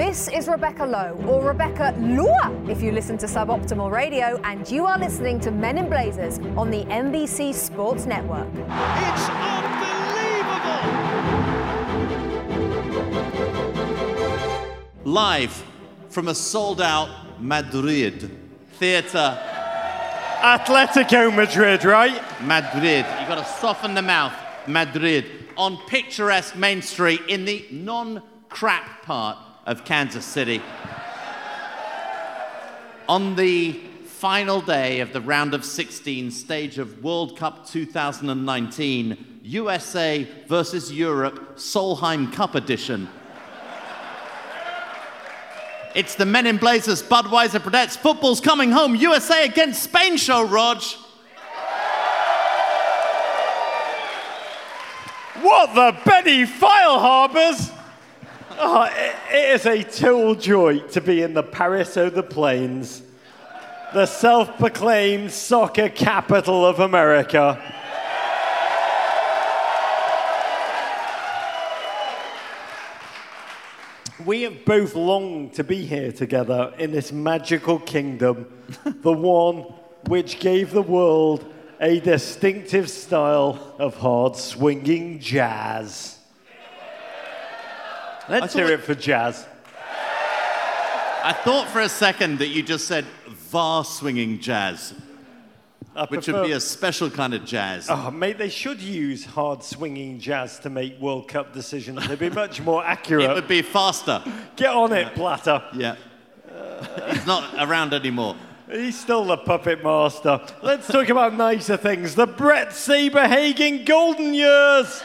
This is Rebecca Lowe, or Rebecca Lua if you listen to Suboptimal Radio, and you are listening to Men in Blazers on the NBC Sports Network. It's unbelievable! Live from a sold out Madrid theatre. Atletico Madrid, right? Madrid. You've got to soften the mouth. Madrid. On picturesque Main Street in the non crap part of Kansas City. On the final day of the round of 16 stage of World Cup 2019, USA versus Europe Solheim Cup edition. It's the Men in Blazers Budweiser Presents Football's Coming Home USA against Spain show, Rog. What the Benny Feilhabers? Oh, it, it is a total joy to be in the Paris of the Plains, the self proclaimed soccer capital of America. We have both longed to be here together in this magical kingdom, the one which gave the world a distinctive style of hard swinging jazz. Let's hear it for jazz. I thought for a second that you just said var swinging jazz, I which prefer- would be a special kind of jazz. Oh, mate, they should use hard swinging jazz to make World Cup decisions. They'd be much more accurate. It would be faster. Get on it, Blatter. Yeah. He's not around anymore. He's still the puppet master. Let's talk about nicer things. The Brett Saberhagen Golden Years.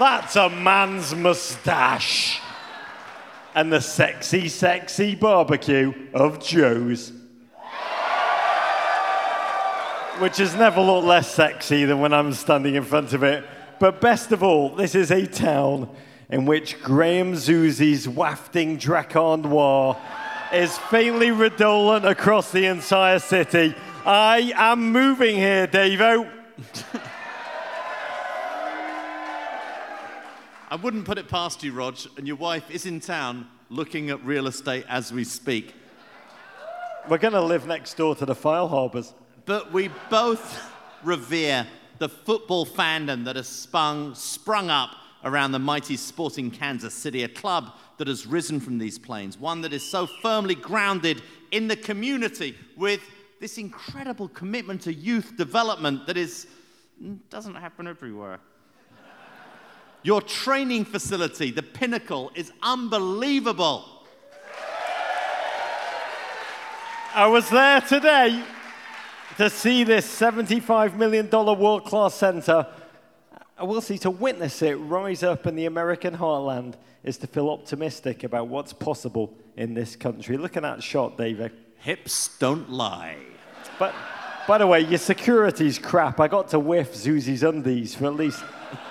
That's a man's mustache. And the sexy, sexy barbecue of Joe's. Which has never looked less sexy than when I'm standing in front of it. But best of all, this is a town in which Graham Zusi's wafting Drakkar Noir is faintly redolent across the entire city. I am moving here, Davo. I wouldn't put it past you, Rog, and your wife is in town looking at real estate as we speak. We're going to live next door to the Feilhabers. But we both revere the football fandom that has spung, sprung up around the mighty sporting Kansas City, a club that has risen from these plains, one that is so firmly grounded in the community with this incredible commitment to youth development that is mm, doesn't happen everywhere. Your training facility, the pinnacle, is unbelievable. I was there today to see this $75 million world class center. I will see to witness it rise up in the American heartland is to feel optimistic about what's possible in this country. Look at that shot, David. Hips don't lie. But by the way, your security's crap. I got to whiff Zusi's undies for at least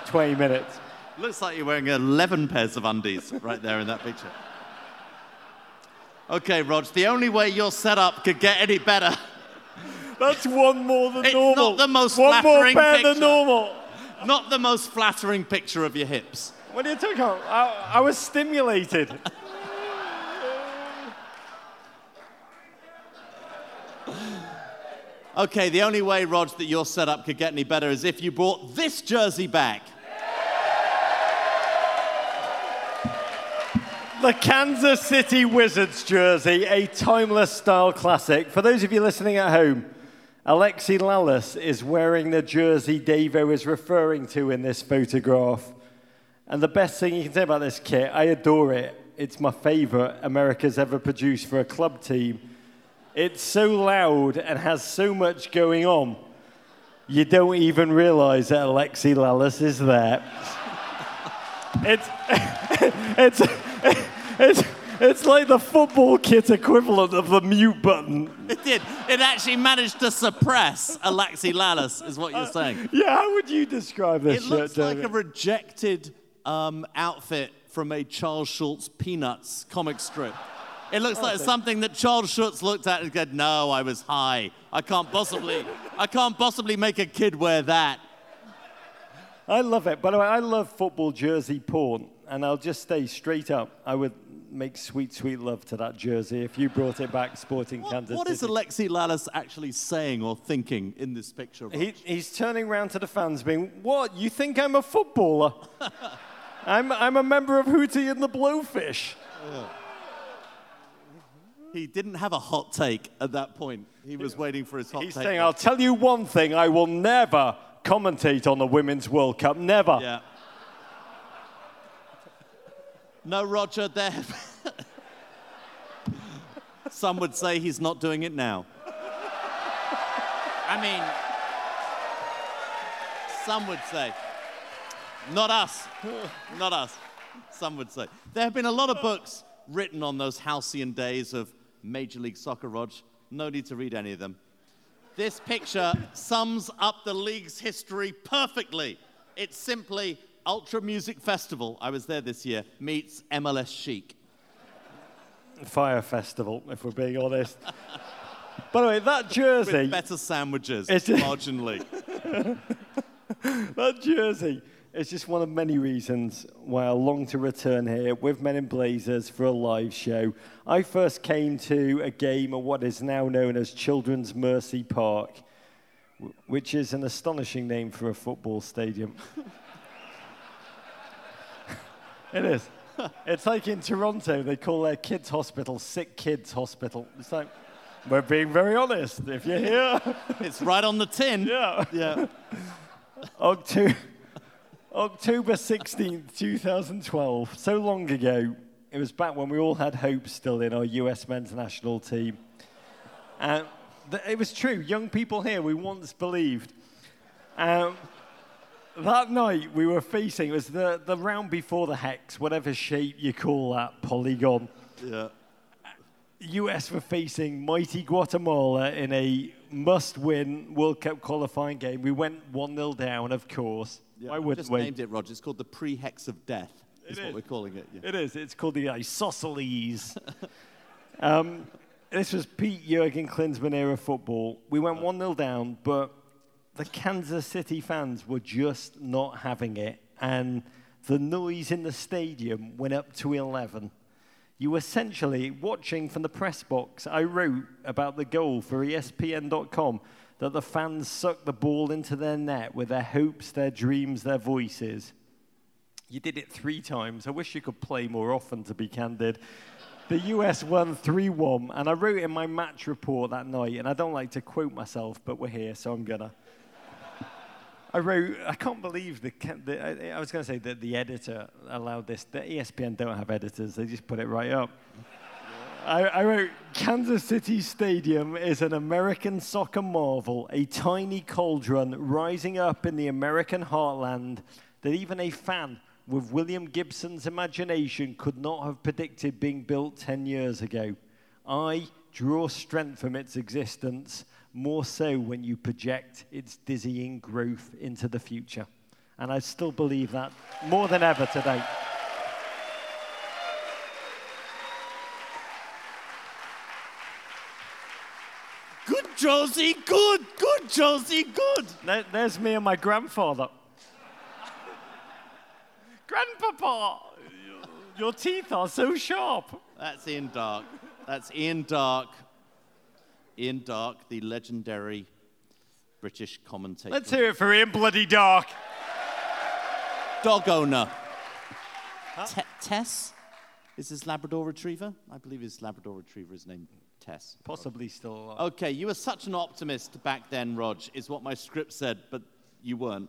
20 minutes. Looks like you're wearing 11 pairs of undies right there in that picture. Okay, Rog, the only way your setup could get any better. That's one more than It's normal. not the most one more flattering pair picture. than normal. Not the most flattering picture of your hips. What are you talking about? I, I was stimulated. Okay, the only way, Rog, that your setup could get any better is if you brought this jersey back. The Kansas City Wizards jersey, a timeless style classic. For those of you listening at home, Alexi Lalas is wearing the jersey Davo is referring to in this photograph. And the best thing you can say about this kit, I adore it. It's my favorite America's ever produced for a club team. It's so loud and has so much going on, you don't even realize that Alexi Lalas is there. It's, it's, it's, it's like the football kit equivalent of the mute button. It did. It actually managed to suppress Alexi Lalas, is what you're saying. Yeah, how would you describe this It shirt, looks like a rejected um, outfit from a Charles Schulz Peanuts comic strip. It looks like something that Charles Schulz looked at and said, "No, I was high. I can't possibly, I can't possibly make a kid wear that." I love it. By the way, I love football jersey porn. And I'll just stay straight up. I would make sweet, sweet love to that jersey if you brought it back sporting What, Kansas what is City. Alexi Lalas actually saying or thinking in this picture? He, he's turning around to the fans, being, "What? You think I'm a footballer? I'm, I'm a member of Hootie and the Blowfish." He didn't have a hot take at that point. He was waiting for his hot He's take. saying, "I'll tell you one thing: I will never commentate on the Women's World Cup. Never." Yeah. No, Roger, there. Some would say he's not doing it now. I mean, some would say. Not us. Not us. Some would say. There have been a lot of books written on those halcyon days of Major League Soccer, Rog. No need to read any of them. This picture sums up the league's history perfectly. It's simply Ultra Music Festival, I was there this year, meets MLS Chic. Fire Festival, if we're being honest. By the way, that jersey, With better sandwiches, It's marginally. that jersey is just one of many reasons why I long to return here with Men in Blazers for a live show. I first came to a game at what is now known as Children's Mercy Park, which is an astonishing name for a football stadium. it is. It's like in Toronto, they call their kids' hospital Sick Kids Hospital. It's like, we're being very honest. If you're here, It's right on the tin. yeah. Yeah. October, October 16th, 2012. So long ago. It was back when we all had hope still in our US men's national team. And th- it was true. Young people here, we once believed. Um, that night we were facing, it was the, the round before the hex, whatever shape you call that, polygon. Yeah. US were facing mighty Guatemala in a must win World Cup qualifying game. We went 1 0 down, of course. Why I've wouldn't just we? named it, Roger. It's called the pre-hex of death. Is It what is. we're calling it. Yeah. It is. It's called the Isosceles. um, this was Pete Jurgen Klinsmann era football. We went 1 0 down, but the Kansas City fans were just not having it. And the noise in the stadium went up to 11. You were essentially watching from the press box. I wrote about the goal for ESPN.com that the fans sucked the ball into their net with their hopes, their dreams, their voices. You did it three times. I wish you could play more often, to be candid. The US won 3 1, and I wrote in my match report that night, and I don't like to quote myself, but we're here, so I'm gonna. I wrote, I can't believe the, the I, was going to say that the editor allowed this. The ESPN don't have editors, they just put it right up. I, I wrote, Kansas City Stadium is an American soccer marvel, a tiny cauldron rising up in the American heartland that even a fan with William Gibson's imagination could not have predicted being built 10 years ago. I draw strength from its existence, more so when you project its dizzying growth into the future. And I still believe that more than ever today. Good, Josie. Good. Good, Josie. Good. There, there's me and my grandfather. Grandpapa, your teeth are so sharp. That's Ian Darke. That's Ian Darke. Ian Darke, the legendary British commentator. Let's hear it for Ian Bloody Darke. Dog owner. Te- Tess is his Labrador Retriever. I believe his Labrador Retriever is named Tess. Possibly still alive. Okay, you were such an optimist back then, Rog, is what my script said, but you weren't.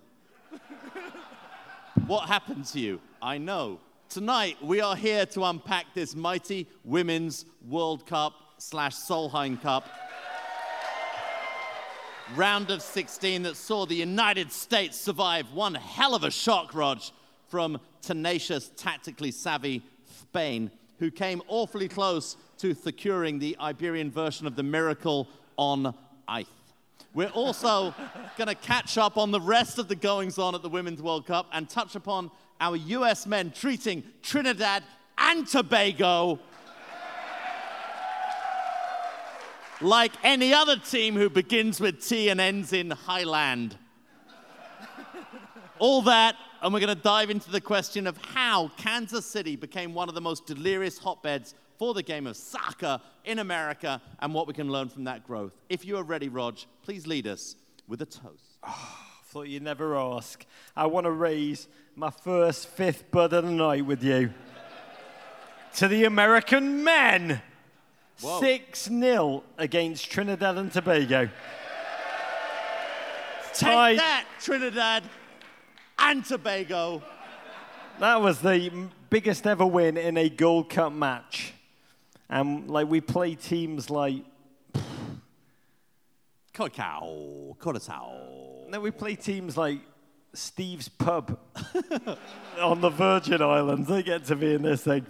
what happened to you? I know. Tonight, we are here to unpack this mighty Women's World Cup slash Solheim Cup round of 16 that saw the United States survive one hell of a shock, Rog, from tenacious, tactically savvy Spain, who came awfully close to securing the Iberian version of the miracle on ice. We're also going to catch up on the rest of the goings on at the Women's World Cup and touch upon our US men treating Trinidad and Tobago like any other team who begins with T and ends in Highland. All that and we're going to dive into the question of how Kansas City became one of the most delirious hotbeds for the game of soccer in America and what we can learn from that growth. If you are ready, Rog, please lead us with a toast. Thought you'd never ask. I want to raise my first fifth bud of the night with you. to the American men. Whoa. 6 0 against Trinidad and Tobago. Take that, Trinidad and Tobago. That was the biggest ever win in a Gold Cup match. And like we play teams like Curacao, Curacao. no, we play teams like Steve's Pub on the Virgin Islands. They get to be in this thing.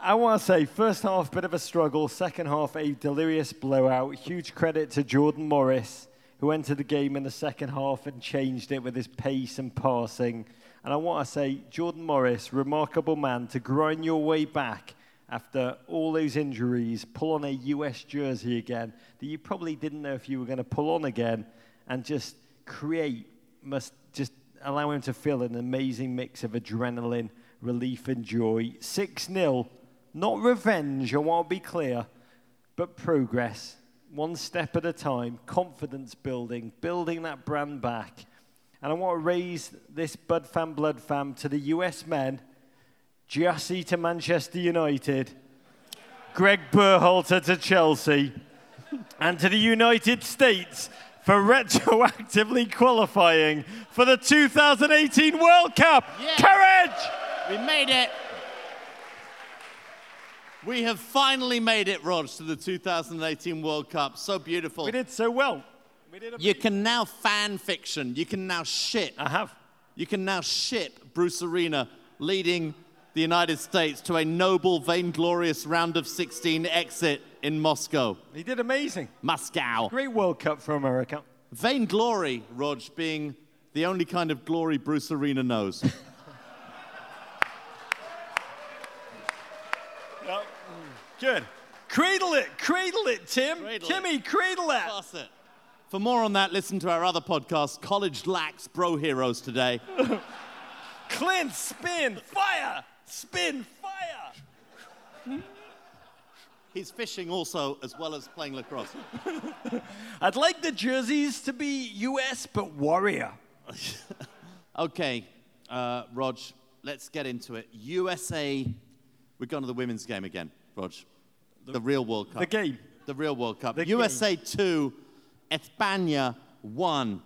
I want to say, first half, bit of a struggle. Second half, a delirious blowout. Huge credit to Jordan Morris, who entered the game in the second half and changed it with his pace and passing. And I want to say, Jordan Morris, remarkable man to grind your way back after all those injuries, pull on a US jersey again that you probably didn't know if you were going to pull on again, and just create, must just allow him to feel an amazing mix of adrenaline, relief, and joy. 6 0, not revenge, I want to be clear, but progress. One step at a time, confidence building, building that brand back. And I want to raise this Bud Fan Blood fam to the US men, Gyasi to Manchester United, Greg Berhalter to Chelsea, and to the United States for retroactively qualifying for the 2018 World Cup. Yeah. Courage! We made it. We have finally made it, Rog, to the 2018 World Cup. So beautiful. We did so well. We did a You can now fan fiction. You can now ship. I have. You can now ship Bruce Arena leading the United States to a noble, vainglorious round of 16 exit in Moscow. He did amazing. Moscow. Great World Cup for America. Vainglory, Rog, being the only kind of glory Bruce Arena knows. Good. Cradle it, cradle it, Tim. Cradle Kimmy, it. cradle it. Pass it. For more on that, listen to our other podcast, College Lacks Bro Heroes, today. Clint, spin, fire, spin, fire. He's fishing also, as well as playing lacrosse. I'd like the jerseys to be US, but Warrior. Okay, uh, Rog, let's get into it. USA, we're going to the women's game again, Rog. The, real World Cup. The game. The real World Cup. The USA 2, España 1.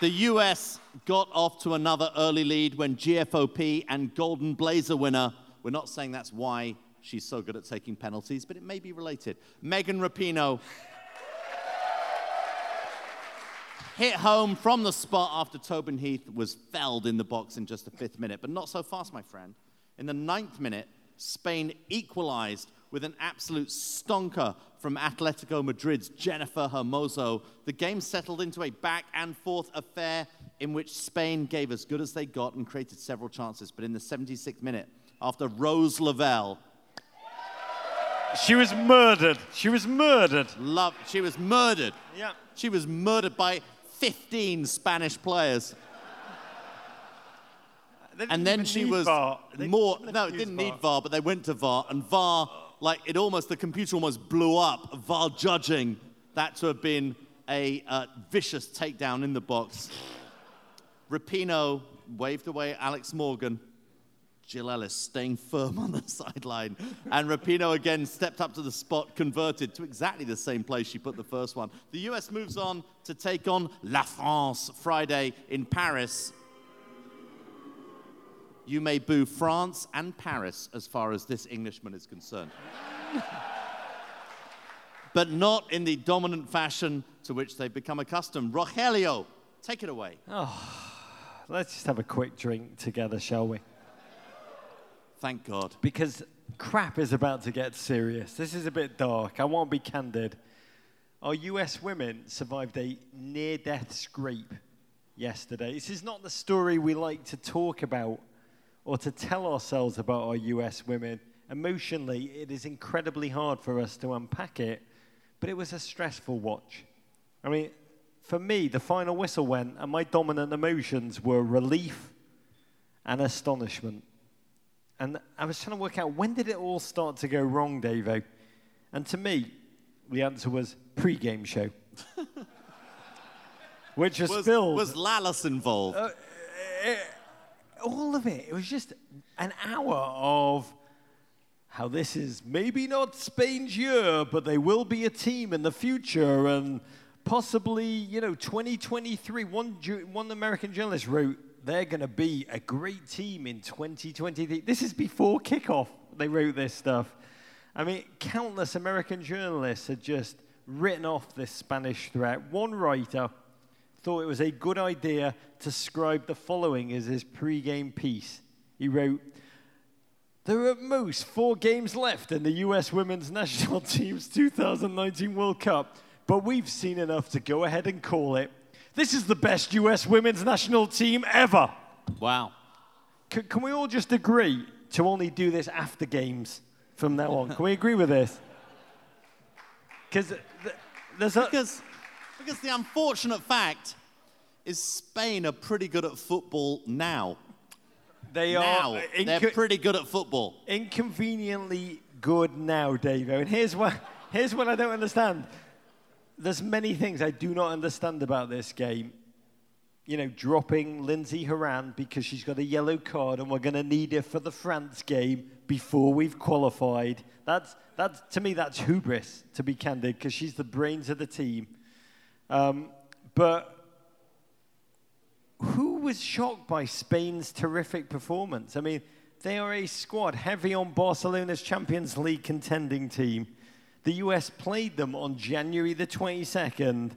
The US got off to another early lead when GFOP and Golden Blazer winner, we're not saying that's why she's so good at taking penalties, but it may be related. Megan Rapinoe hit home from the spot after Tobin Heath was felled in the box in just the fifth minute. But not so fast, my friend. In the ninth minute, Spain equalized with an absolute stonker from Atletico Madrid's Jennifer Hermoso. The game settled into a back and forth affair in which Spain gave as good as they got and created several chances. But in the 76th minute, after Rose Lavelle She was murdered. She was murdered. Love. she was murdered. Yeah. She was murdered by 15 Spanish players. and then she was more. No, it didn't need VAR, but they went to VAR, and VAR, like it almost, the computer almost blew up. VAR judging that to have been a uh, vicious takedown in the box. Rapinoe waved away Alex Morgan. Jill Ellis staying firm on the sideline. And Rapinoe again stepped up to the spot, converted to exactly the same place she put the first one. The US moves on to take on La France Friday in Paris. You may boo France and Paris as far as this Englishman is concerned. but not in the dominant fashion to which they've become accustomed. Rogelio, take it away. Oh, let's just have a quick drink together, shall we? Thank God. Because crap is about to get serious. This is a bit dark. I want to be candid. Our US women survived a near death scrape yesterday. This is not the story we like to talk about or to tell ourselves about our US women. Emotionally, it is incredibly hard for us to unpack it, but it was a stressful watch. I mean, for me, the final whistle went, and my dominant emotions were relief and astonishment. And I was trying to work out when did it all start to go wrong, Davo? And to me, the answer was pre-game show, which was, Was, filled was Lalas involved? Uh, all of it. It was just an hour of how this is maybe not Spain's year, but they will be a team in the future, and possibly, you know, 2023. One, one American journalist wrote, they're going to be a great team in 2023. This is before kickoff, they wrote this stuff. I mean, countless American journalists had just written off this Spanish threat. One writer thought it was a good idea to scribe the following as his pre-game piece. He wrote, there are at most four games left in the US women's national team's 2019 World Cup, but we've seen enough to go ahead and call it. This is the best US women's national team ever. wow. C- can we all just agree to only do this after games from now on? Can we agree with this? Because th- there's a. Because, because the unfortunate fact is Spain are pretty good at football now. They now. Uh, are They're pretty good at football. inconveniently good now, Davo. And here's what, here's what I don't understand. There's many things I do not understand about this game. You know, dropping Lindsey Horan because she's got a yellow card and we're going to need her for the France game before we've qualified. That's, that's, to me, that's hubris, to be candid, because she's the brains of the team. Um, but who was shocked by Spain's terrific performance? I mean, they are a squad heavy on Barcelona's Champions League contending team. The US played them on January the 22nd,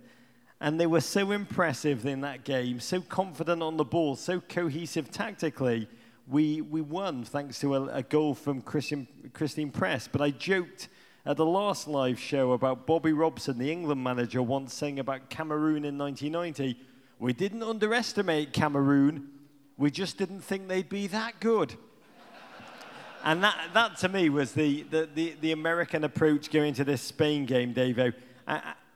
and they were so impressive in that game, so confident on the ball, so cohesive tactically. We, we won thanks to a, a goal from Christian, Christine Press. But I joked at the last live show about Bobby Robson, the England manager, once saying about Cameroon in 1990 we didn't underestimate Cameroon, we just didn't think they'd be that good. And that, that to me was the, the, the, the American approach going to this Spain game, Davo.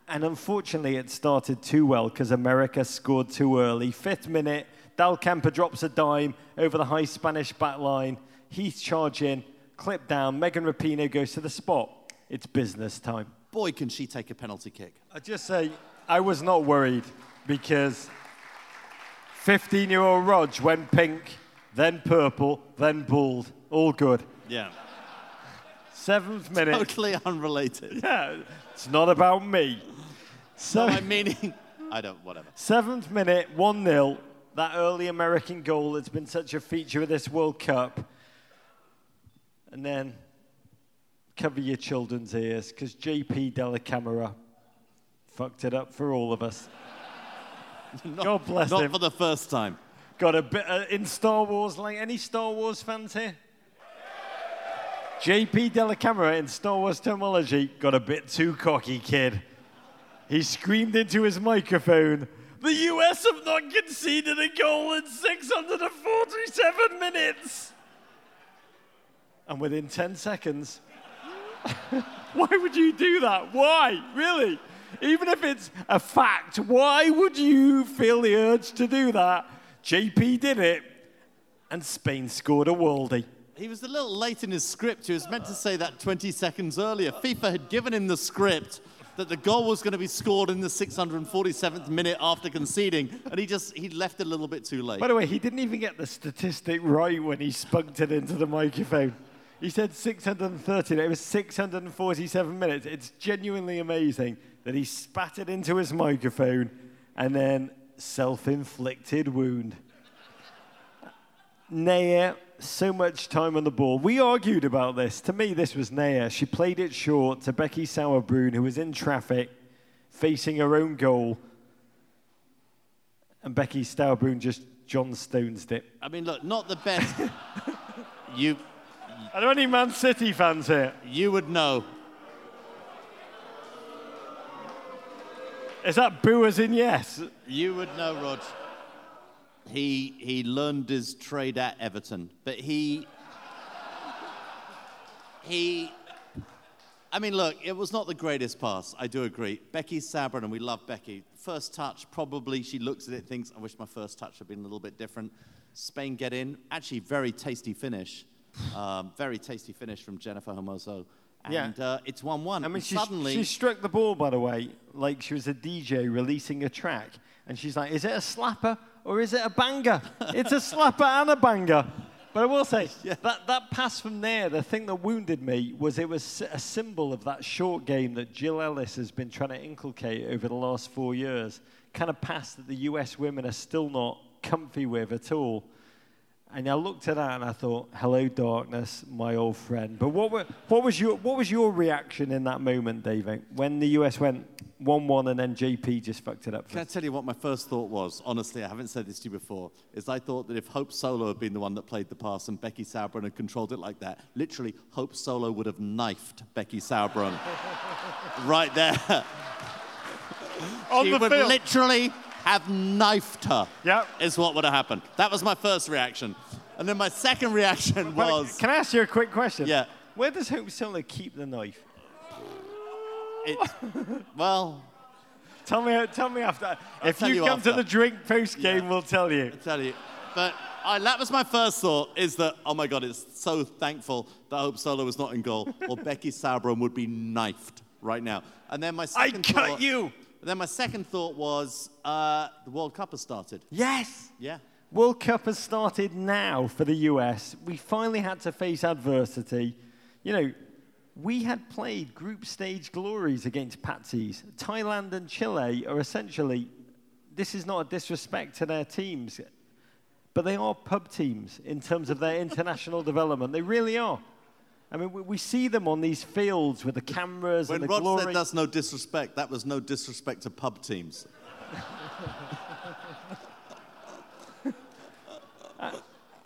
And unfortunately, it started too well because America scored too early. Fifth minute, Dahlkemper drops a dime over the high Spanish back line. Heath charging, clip down. Megan Rapinoe goes to the spot. It's business time. Boy, can she take a penalty kick. I just say I was not worried because 15 year old Rog went pink, then purple, then bald. All good. Yeah. Seventh minute. Totally unrelated. Yeah, it's not about me. No, So, I'm meaning, I don't, whatever. seventh minute, 1 0. That early American goal that's been such a feature of this World Cup. And then cover your children's ears because JP Dellacamera fucked it up for all of us. God bless Not him. for the first time. Got a bit uh, in Star Wars. Like any Star Wars fans here? JP Dellacamera in Star Wars terminology got a bit too cocky, kid. He screamed into his microphone, "The US have not conceded a goal in 647 minutes." And within 10 seconds, why would you do that? Why? Really? Even if it's a fact, why would you feel the urge to do that? JP did it, and Spain scored a worldie. He was a little late in his script. He was meant to say that 20 seconds earlier. FIFA had given him the script that the goal was going to be scored in the 647th minute after conceding, and he just he left a little bit too late. By the way, he didn't even get the statistic right when he spunked it into the microphone. He said 630, and it was 647 minutes. It's genuinely amazing that he spat it into his microphone and then self inflicted wound. Naeher, so much time on the ball. We argued about this. To me, this was Naeher. She played it short to Becky Sauerbrunn, who was in traffic, facing her own goal. And Becky Sauerbrunn just John Stones it. I mean, look, not the best. you Are there any Man City fans here? you would know. Is that boo as in yes? You would know, Rog. He he learned his trade at Everton, but he he. I mean, look, it was not the greatest pass. I do agree. Becky Sauerbrunn, and we love Becky. first touch, probably she looks at it, thinks, I wish my first touch had been a little bit different. Spain get in. Actually, very tasty finish. Um, very tasty finish from Jennifer Hermoso. Yeah. And uh, it's 1 1. I mean, she, suddenly. she struck the ball, by the way, like she was a DJ releasing a track. And she's like, is it a slapper or is it a banger? it's a slapper and a banger. But I will say, that, that pass from there, the thing that wounded me was it was a symbol of that short game that Jill Ellis has been trying to inculcate over the last four years. Kind of pass that the US women are still not comfy with at all. And I looked at that and I thought, "Hello, darkness, my old friend." But what, were, what was your what was your reaction in that moment, David, when the US went one-one and then JP just fucked it up? Can I tell you what my first thought was? Honestly, I haven't said this to you before. Is I thought that if Hope Solo had been the one that played the pass and Becky Sauerbrunn had controlled it like that, literally Hope Solo would have knifed Becky Sauerbrunn right there. On she the would field. literally have knifed her. Yep. Is what would have happened. That was my first reaction. And then my second reaction was Can I ask you a quick question? Yeah. Where does Hope Solo keep the knife? it, well, Tell me, tell me after. if you you come to the drink post game, Yeah. we'll tell you. I'll tell you. But I, that was my first thought is that, oh my God, it's so thankful that Hope Solo was not in goal, or Becky Sauerbrunn would be knifed right now. And then my second I second cut thought, Then my second thought was uh, the World Cup has started. Yes. Yeah. World Cup has started now for the US. We finally had to face adversity. You know, we had played group stage glories against Patsies. Thailand and Chile are essentially, this is not a disrespect to their teams, but they are pub teams in terms of their international development. They really are. I mean, we, we see them on these fields with the cameras When and the Rod glory. said that's no disrespect, that was no disrespect to pub teams.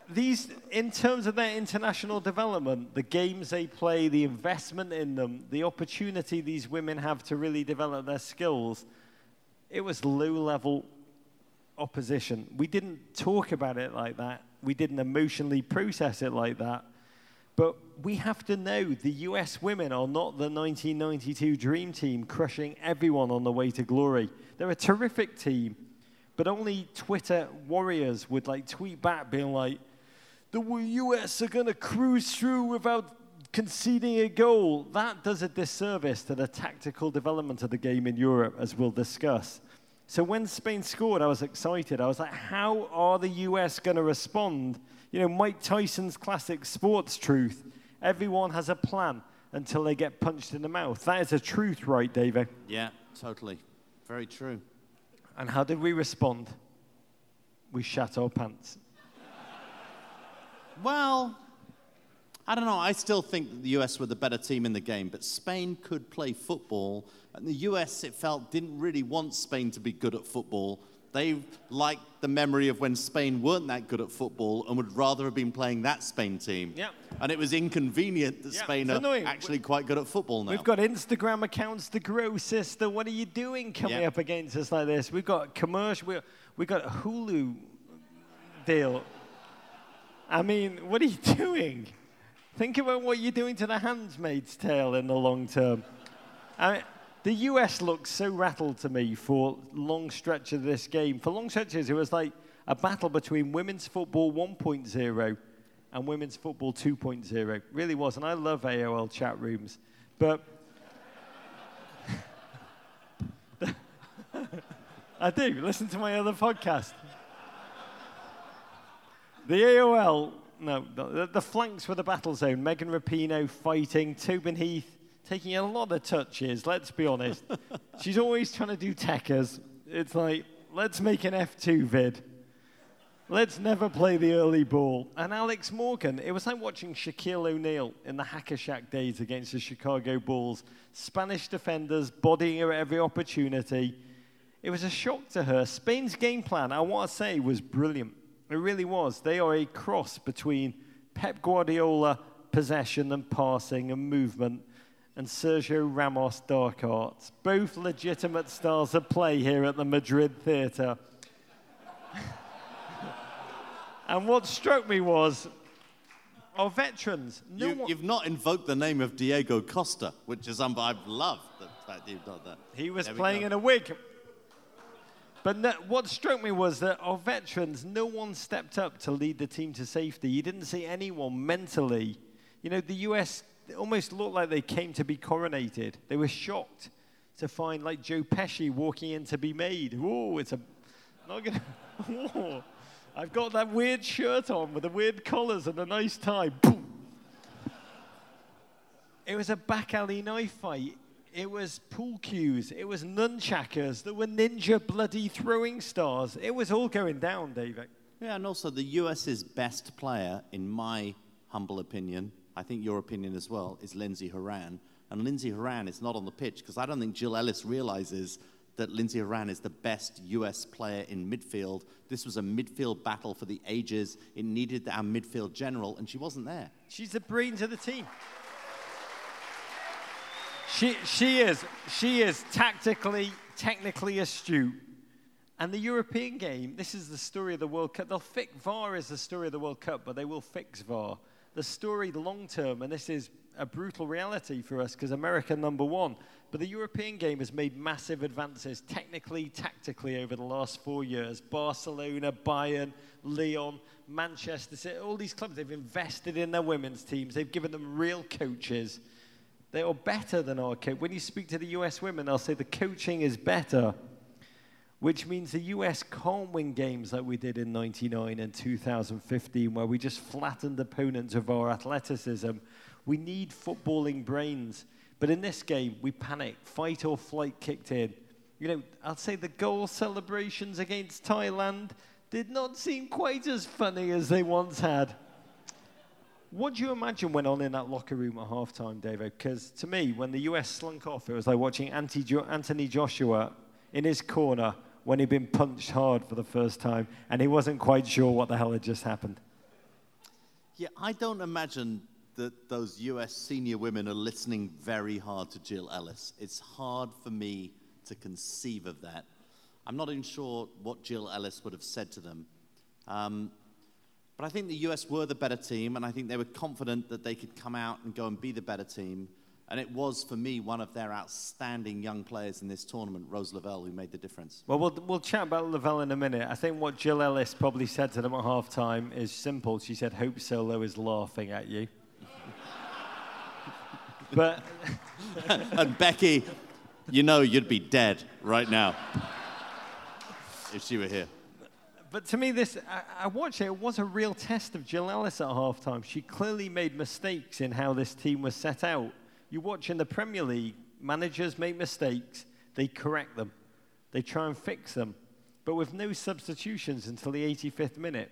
these, in terms of their international development, the games they play, the investment in them, the opportunity these women have to really develop their skills, it was low level opposition. We didn't talk about it like that. We didn't emotionally process it like that. But we have to know the US women are not the 1992 Dream Team crushing everyone on the way to glory. They're a terrific team, but only Twitter warriors would like tweet back being like, the US are going to cruise through without conceding a goal. That does a disservice to the tactical development of the game in Europe, as we'll discuss. So when Spain scored, I was excited. I was like, how are the US going to respond? You know, Mike Tyson's classic sports truth everyone has a plan until they get punched in the mouth. That is a truth, right, David? Yeah, totally. Very true. And how did we respond? We shat our pants. Well, I don't know. I still think the US were the better team in the game, but Spain could play football. And the US, it felt, didn't really want Spain to be good at football. They liked the memory of when Spain weren't that good at football and would rather have been playing that Spain team. Yeah. And it was inconvenient that Yeah, Spain are annoying. actually quite good at football now. We've got Instagram accounts to grow, sister. What are you doing coming Yeah. up against us like this? We've got commercial. We we got a Hulu deal. I mean, what are you doing? Think about what you're doing to the Handmaid's Tale in the long term. I mean, the US looked so rattled to me for long stretch of this game. For long stretches, it was like a battle between women's football 1.0 and women's football 2.0. Really was, and I love AOL chat rooms, but I do. Listen to my other podcast. The AOL, no, the, the flanks were the battle zone. Megan Rapinoe fighting, Tobin Heath taking a lot of touches, let's be honest. She's always trying to do techers. It's like, let's make an F2 vid. Let's never play the early ball. And Alex Morgan, it was like watching Shaquille O'Neal in the Hack-a-Shaq days against the Chicago Bulls. Spanish defenders bodying her at every opportunity. It was a shock to her. Spain's game plan, I want to say, was brilliant. It really was. They are a cross between Pep Guardiola, possession and passing and movement, and Sergio Ramos dark arts. Both legitimate stars of play here at the Madrid Theatre. and what struck me was our veterans. No You, one- you've not invoked the name of Diego Costa, which is um, I've loved the fact you've done that. he was There playing in a wig. But no, what struck me was that our veterans, no one stepped up to lead the team to safety. You didn't see anyone mentally. You know, the US almost looked like they came to be coronated. They were shocked to find like Joe Pesci walking in to be made. Oh, it's a not gonna. Oh, I've got that weird shirt on with the weird collars and a nice tie. Boom. It was a back alley knife fight. It was pool cues. It was nunchuckers. There were ninja bloody throwing stars. It was all going down, David. Yeah, and also the US's best player, in my humble opinion, I think your opinion as well, is Lindsey Horan. And Lindsey Horan is not on the pitch because I don't think Jill Ellis realizes that Lindsey Horan is the best US player in midfield. This was a midfield battle for the ages. It needed our midfield general, and she wasn't there. She's the brains of the team. She, she is. She is tactically, technically astute. And the European game, this is the story of the World Cup. They'll fix VAR is the story of the World Cup, but they will fix VAR. The story long term, and this is a brutal reality for us because America number one. But the European game has made massive advances technically, tactically over the last four years. Barcelona, Bayern, Lyon, Manchester, City, all these clubs, they've invested in their women's teams. They've given them real coaches. They are better than our coach. When you speak to the US women, they'll say the coaching is better, which means the US can't win games like we did in 99 and 2015, where we just flattened opponents of our athleticism. We need footballing brains. But in this game, we panicked. Fight or flight kicked in. You know, I'll say the goal celebrations against Thailand did not seem quite as funny as they once had. What do you imagine went on in that locker room at halftime, David? Because to me, when the US slunk off, it was like watching Anthony Joshua in his corner when he'd been punched hard for the first time and he wasn't quite sure what the hell had just happened. Yeah, I don't imagine that those US senior women are listening very hard to Jill Ellis. It's hard for me to conceive of that. I'm not even sure what Jill Ellis would have said to them. Um, but I think the US were the better team, and I think they were confident that they could come out and go and be the better team. And it was, for me, one of their outstanding young players in this tournament, Rose Lavelle, who made the difference. Well, we'll, we'll chat about Lavelle in a minute. I think what Jill Ellis probably said to them at halftime is simple. She said, Hope Solo is laughing at you. but. and Becky, you know you'd be dead right now if she were here. But to me, this I, I watched it. It was a real test of Jill Ellis at halftime. She clearly made mistakes in how this team was set out. You watch in the Premier League, managers make mistakes, they correct them, they try and fix them, but with no substitutions until the 85th minute.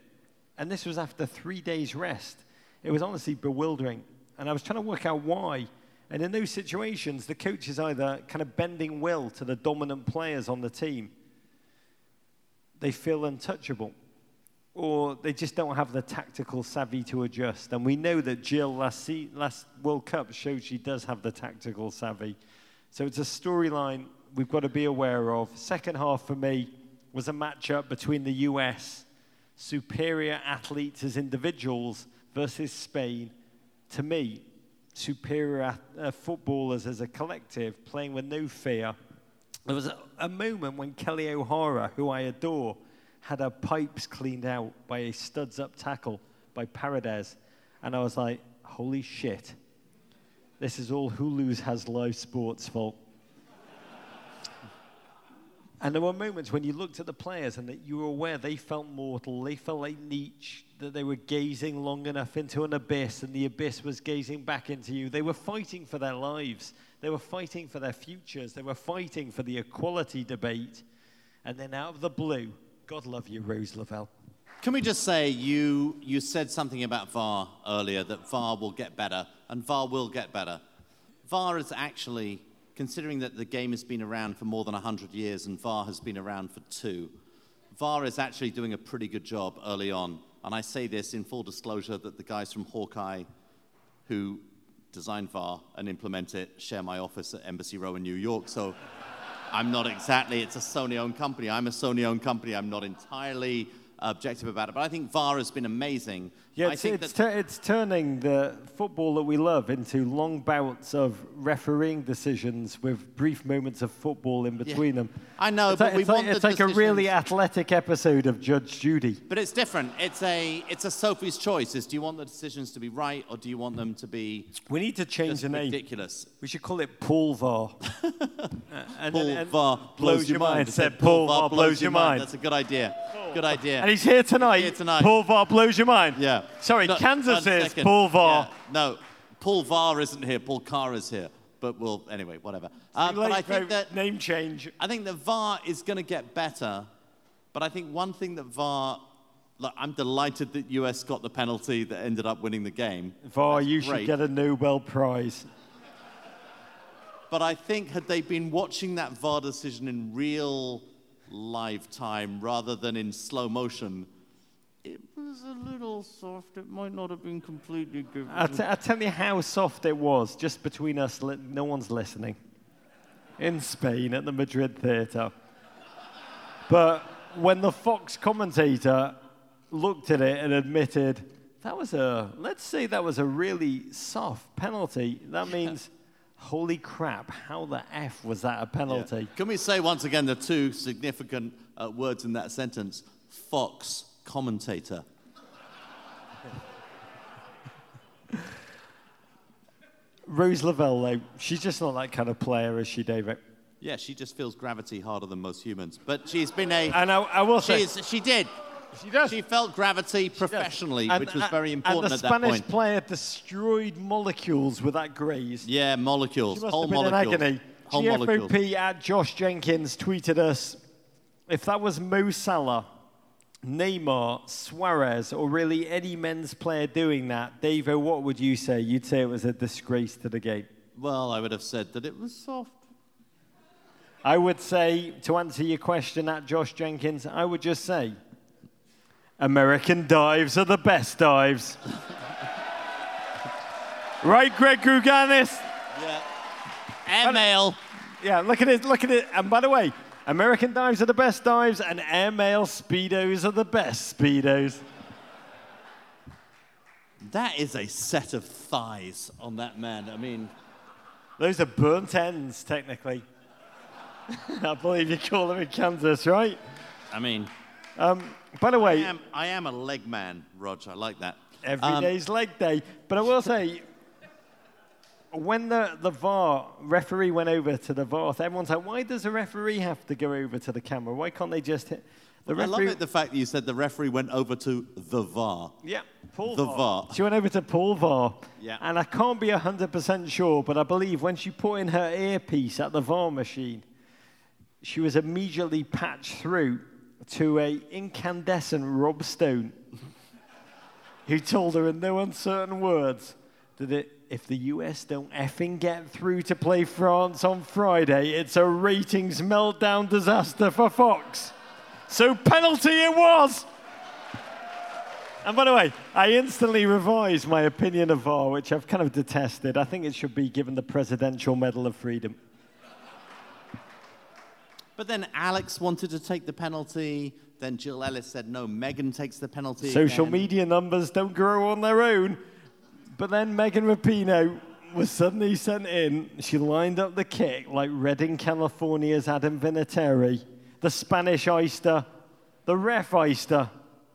And this was after three days' rest. It was honestly bewildering. And I was trying to work out why. And in those situations, the coach is either kind of bending will to the dominant players on the team they feel untouchable or they just don't have the tactical savvy to adjust. And we know that Jill last, last World Cup showed she does have the tactical savvy. So it's a storyline we've got to be aware of. Second half for me was a matchup between the US, superior athletes as individuals, versus Spain. To me, superior uh, footballers as a collective, playing with no fear there was a, a moment when Kelly O'Hara, who I adore, had her pipes cleaned out by a studs up tackle by Paredes. And I was like, holy shit. This is all Hulu's has live sports fault. and there were moments when you looked at the players and that you were aware they felt mortal, they felt like Nietzsche, that they were gazing long enough into an abyss and the abyss was gazing back into you. They were fighting for their lives. They were fighting for their futures. They were fighting for the equality debate. And then out of the blue, God love you, Rose Lavelle. Can we just say you, you said something about VAR earlier, that VAR will get better, and VAR will get better. VAR is actually, considering that the game has been around for more than 100 years and VAR has been around for two, VAR is actually doing a pretty good job early on. And I say this in full disclosure that the guys from Hawkeye who design VAR and implement it, share my office at Embassy Row in New York. So I'm not exactly, it's a Sony owned company. I'm a Sony owned company. I'm not entirely objective about it. But I think VAR has been amazing. Yeah, I it's, think it's, tu- it's turning the football that we love into long bouts of refereeing decisions with brief moments of football in between them. I know, it's but like, we it's like, want the it's like a really athletic episode of Judge Judy. but it's different. It's a it's a Sophie's choice. Is do you want the decisions to be right or do you want them to be We need to change the name. ridiculous? We should call it Paul VAR. Uh, and Paul and VAR blows your mind. Said Paul VAR blows your mind. That's a good idea. Good idea. And he's here tonight. here tonight. Paul VAR blows your mind. yeah. Sorry, No, Kansas is second. Paul VAR. Yeah. No, Paul VAR isn't here. Paul Carr is here. But we'll anyway, whatever. Uh, but I think that name change. I think that VAR is going to get better, but I think one thing that VAR, look, I'm delighted that US got the penalty that ended up winning the game. VAR, That's you should get a Nobel Prize. But I think had they been watching that VAR decision in real live time rather than in slow motion, it was a little soft. It might not have been completely given. I'll, t- I'll tell you how soft it was, just between us, li- no one's listening. In Spain at the Madrid Theatre. But when the Fox commentator looked at it and admitted, that was a, let's say that was a really soft penalty, that means, holy crap, how the F was that a penalty? Can we say once again the two significant uh, words in that sentence? Fox commentator. Rose Lavelle, though, she's just not that kind of player, is she, David? Yeah, she just feels gravity harder than most humans. But she's been a. And I, I will say, she did. she does. She felt gravity professionally, And- which was and- very important and the at that Spanish point. player destroyed molecules with that graze. Yeah, molecules, She must whole have been in molecules, agony. whole molecules. GFOP at Josh Jenkins tweeted us, if that was Mo Salah, Neymar, Suarez, or really any men's player doing that, Davo, what would you say? You'd say it was a disgrace to the game. Well, I would have said that it was soft. I would say, to answer your question at Josh Jenkins, I would just say, American dives are the best dives. right, Greg Louganis? Yeah. Airmail. Yeah, look at it, look at it. And by the way, American dives are the best dives, and airmail speedos are the best speedos. That is a set of thighs on that man. I mean, Those are burnt ends, technically. I believe you call them in Kansas, right? I mean, By the I way, am, I am a leg man, Roger. I like that. every Um, day's leg day. But I will say, when the, the VAR referee went over to the VAR, everyone's like, why does the referee have to go over to the camera? Why can't they just hit the I love referee? it the fact that you said the referee went over to the VAR. Yeah, Paul The VAR. VAR. She went over to Paul VAR. Yeah. And I can't be 100% sure, but I believe when she put in her earpiece at the VAR machine, she was immediately patched through to a incandescent Rob Stone, who told her in no uncertain words that it, if the US don't effing get through to play France on Friday, it's a ratings meltdown disaster for Fox. So penalty it was. And by the way, I instantly revised my opinion of VAR, which I've kind of detested. I think it should be given the Presidential Medal of Freedom. But then Alex wanted to take the penalty. Then Jill Ellis said, no, Megan takes the penalty. Social again. media numbers don't grow on their own. But then Megan Rapinoe was suddenly sent in. She lined up the kick like Redding, California's Adam Vinatieri, the Spanish Oyster, the ref Oyster.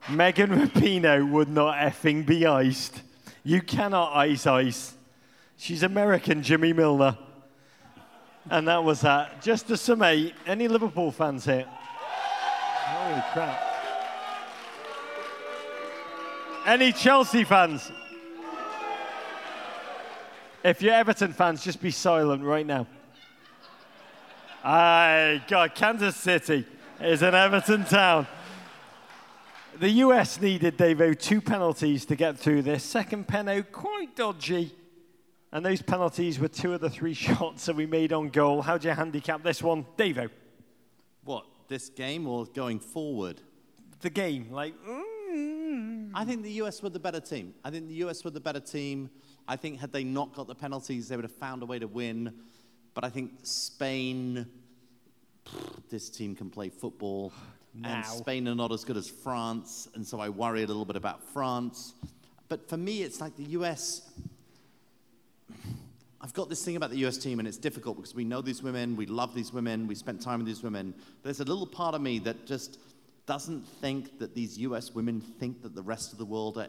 Megan Rapinoe would not effing be iced. You cannot ice ice. She's American, Jimmy Milner. And that was that. Just to summate, any Liverpool fans here? Holy crap. Any Chelsea fans? If you're Everton fans, just be silent right now. Aye, God, Kansas City is an Everton town. The US needed, Davo, two penalties to get through this. Second penalty, quite dodgy. And those penalties were two of the three shots that we made on goal. How do you handicap this one, Davo? What, this game or going forward? The game, like, mm, I think the US were the better team. I think the US were the better team. I think had they not got the penalties, they would have found a way to win. But I think Spain, pff, this team can play football. Now. And Spain are not as good as France, and so I worry a little bit about France. But for me, it's like the US. I've got this thing about the US team, and it's difficult because we know these women, we love these women, we spent time with these women. There's a little part of me that just doesn't think that these US women think that the rest of the world are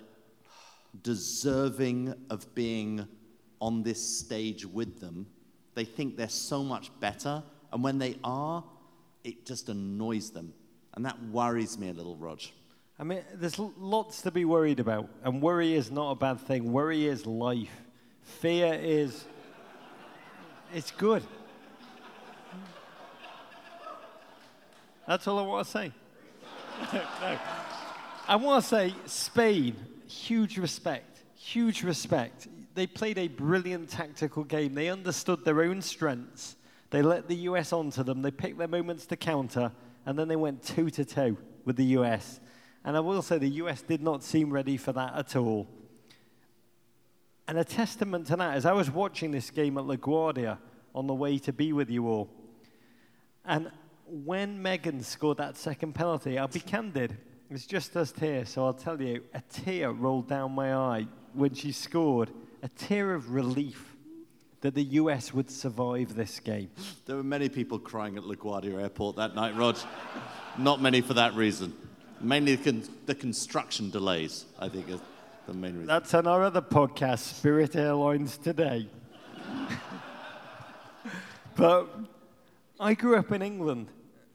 deserving of being on this stage with them. They think they're so much better, and when they are, it just annoys them. And that worries me a little, Rog. I mean, there's lots to be worried about, and worry is not a bad thing. Worry is life. Fear is, it's good. That's all I want to say. no. I want to say Spain, huge respect, huge respect. They played a brilliant tactical game. They understood their own strengths. They let the US onto them. They picked their moments to counter, and then they went toe to toe with the US. And I will say the US did not seem ready for that at all. And a testament to that is I was watching this game at LaGuardia on the way to be with you all. And when Megan scored that second penalty, I'll be candid. It's just us here, so I'll tell you, a tear rolled down my eye when she scored, a tear of relief that the US would survive this game. There were many people crying at LaGuardia Airport that night, Rog. Not many for that reason. Mainly the, con- the construction delays, I think, is the main reason. That's on our other podcast, Spirit Airlines Today. but I grew up in England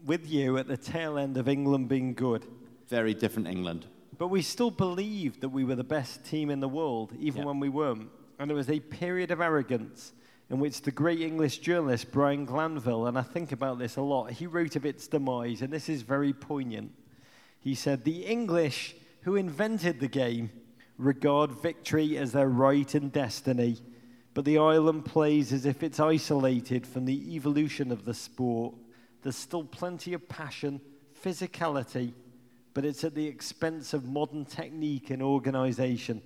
with you at the tail end of England being good. Very different England. But we still believed that we were the best team in the world, even Yeah. when we weren't. And there was a period of arrogance in which the great English journalist Brian Glanville, and I think about this a lot, he wrote of its demise, and this is very poignant. He said, The English who invented the game regard victory as their right and destiny, but the island plays as if it's isolated from the evolution of the sport. There's still plenty of passion, physicality, but it's at the expense of modern technique and organization.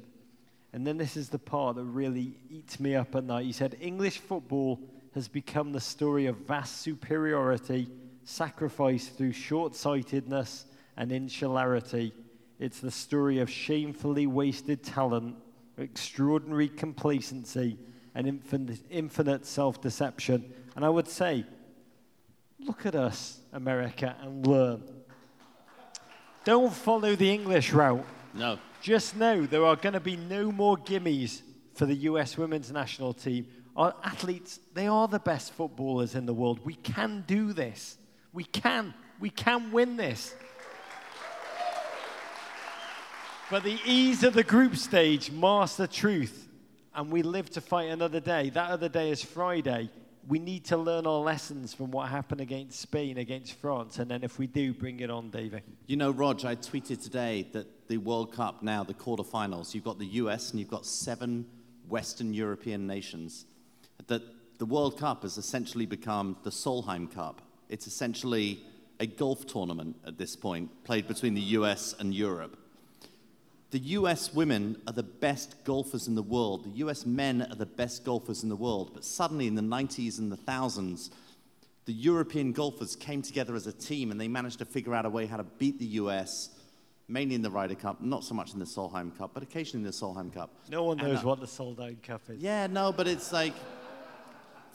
And then this is the part that really eats me up at night. He said, English football has become the story of vast superiority, sacrifice through short sightedness and insularity. It's the story of shamefully wasted talent, extraordinary complacency, and infinite, infinite self deception. And I would say, look at us, America, and learn. Don't follow the English route. No. Just know there are going to be no more gimmies for the US women's national team. Our athletes, they are the best footballers in the world. We can do this. We can. We can win this. But the ease of the group stage masks the truth, and we live to fight another day. That other day is Friday. We need to learn our lessons from what happened against Spain, against France, and then if we do, bring it on, David. You know, Rog, I tweeted today that the World Cup now, the quarterfinals, you've got the US and you've got seven Western European nations. That the World Cup has essentially become the Solheim Cup. It's essentially a golf tournament at this point, played between the US and Europe. The US women are the best golfers in the world. The US men are the best golfers in the world. But suddenly in the 90s and the thousands, the European golfers came together as a team and they managed to figure out a way how to beat the US, mainly in the Ryder Cup, not so much in the Solheim Cup, but occasionally in the Solheim Cup. No one And, knows uh, what the Solheim cup is. Yeah, no, but it's like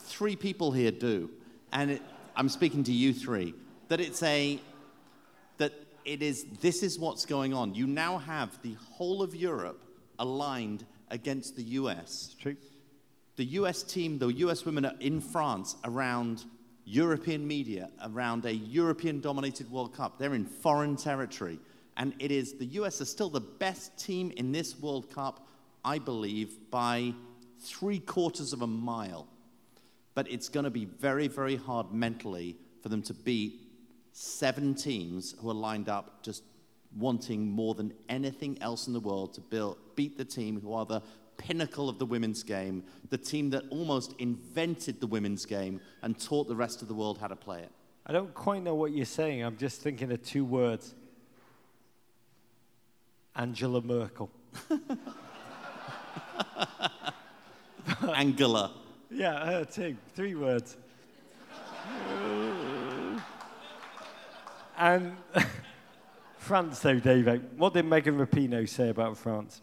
three people here do. And it, I'm speaking to you three. That it's a, it is, this is what's going on. You now have the whole of Europe aligned against the US. True. The US team, the US women are in France around European media, around a European dominated World Cup. They're in foreign territory. And it is, the US are still the best team in this World Cup, I believe, by three quarters of a mile. But it's going to be very, very hard mentally for them to beat seven teams who are lined up just wanting more than anything else in the world to build, beat the team who are the pinnacle of the women's game, the team that almost invented the women's game and taught the rest of the world how to play it. I don't quite know what you're saying. I'm just thinking of two words Angela Merkel. Angela. Yeah, her too. Three words. And France, though, Dave, what did Megan Rapinoe say about France?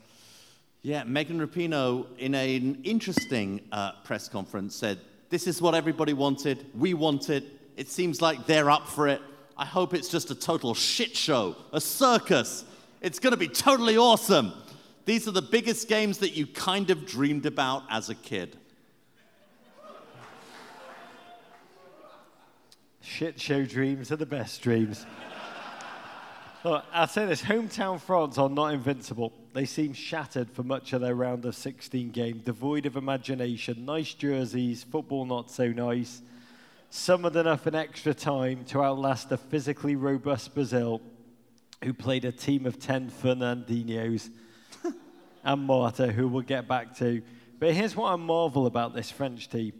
Yeah, Megan Rapinoe, in an interesting uh, press conference, said, This is what everybody wanted. We want it. It seems like they're up for it. I hope it's just a total shit show, a circus. It's going to be totally awesome. These are the biggest games that you kind of dreamed about as a kid. Shit show dreams are the best dreams. Look, I'll say this hometown France are not invincible. They seem shattered for much of their round of 16 game, devoid of imagination, nice jerseys, football not so nice, summoned enough in extra time to outlast a physically robust Brazil, who played a team of 10 Fernandinhos and Marta, who we'll get back to. But here's what I marvel about this French team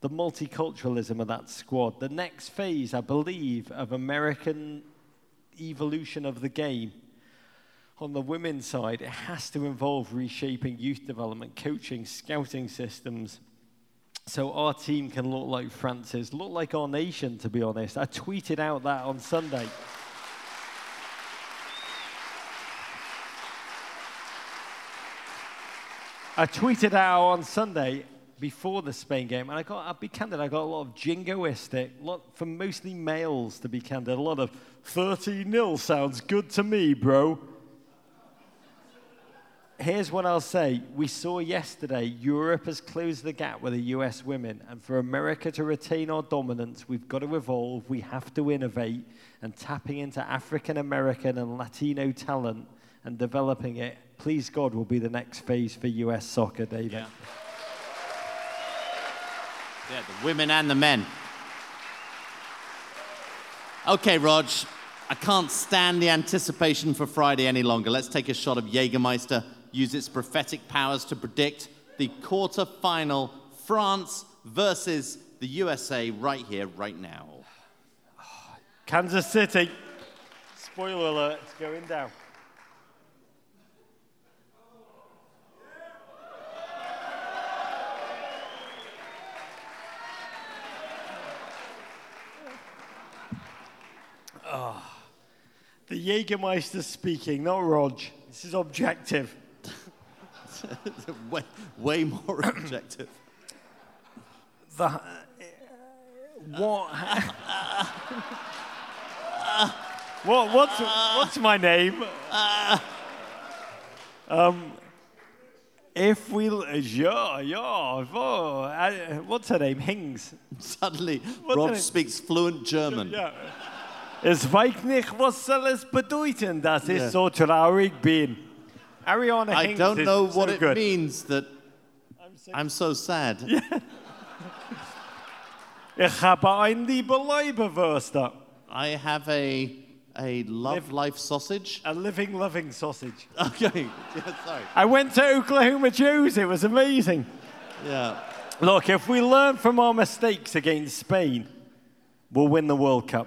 the multiculturalism of that squad. The next phase, I believe, of American evolution of the game on the women's side, it has to involve reshaping youth development, coaching, scouting systems. So our team can look like France's, look like our nation, to be honest. I tweeted out that on Sunday. I tweeted out on Sunday before the Spain game, and I got, I'll be candid, I got a lot of jingoistic, lot from mostly males, to be candid, a lot of 30 0 sounds good to me, bro. Here's what I'll say. We saw yesterday Europe has closed the gap with the US women, and for America to retain our dominance, we've got to evolve, we have to innovate, and tapping into African American and Latino talent and developing it, please God, will be the next phase for US soccer, David. Yeah. Yeah, the women and the men. Okay, Rog, I can't stand the anticipation for Friday any longer. Let's take a shot of Jägermeister, use its prophetic powers to predict the quarter-final France versus the USA right here, right now. Kansas City. Spoiler alert, it's going down. Jägermeister speaking, not Rog. This is objective. way, way more objective. The, uh, what? what? What's, what's my name? Um, if we, yeah, yeah, oh, what's her name? Hings. Suddenly, What's Rog speaks fluent German. Ja. Es weiß nicht, was soll es bedeuten, dass ich so traurig bin. Ariana I Hings don't is know so what it good. means that I'm so sad. Ich habe ein liebe Leberwürste. I have a a love Live- life sausage. A living, loving sausage. Okay, yeah, sorry. I went to Oklahoma Joe's. It was amazing. Yeah. Look, if we learn from our mistakes against Spain, we'll win the World Cup.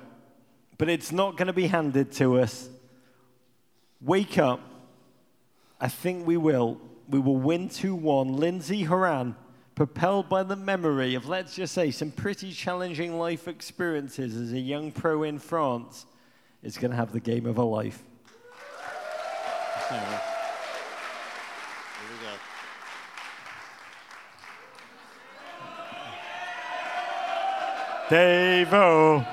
But it's not going to be handed to us. Wake up. I think we will. We will win 2 1. Lindsey Horan, propelled by the memory of, let's just say, some pretty challenging life experiences as a young pro in France, is going to have the game of her life. Here we go. Davo.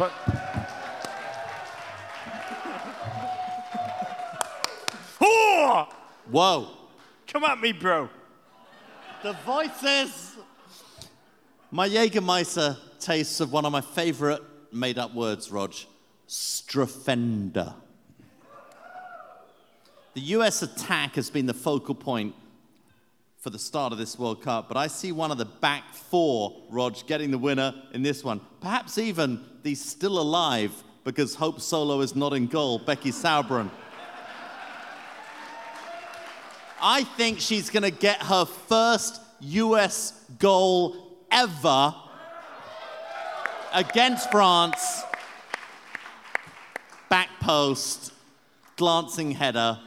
But. Oh! Whoa. Come at me, bro. The voices. My Jägermeister tastes of one of my favorite made up words, Rog. Strafender. The US attack has been the focal point for the start of this World Cup, but I see one of the back four, Rog, getting the winner in this one. Perhaps even the still alive, because Hope Solo is not in goal, Becky Sauerbrunn. I think she's going to get her first US goal ever against France. Back post, glancing header,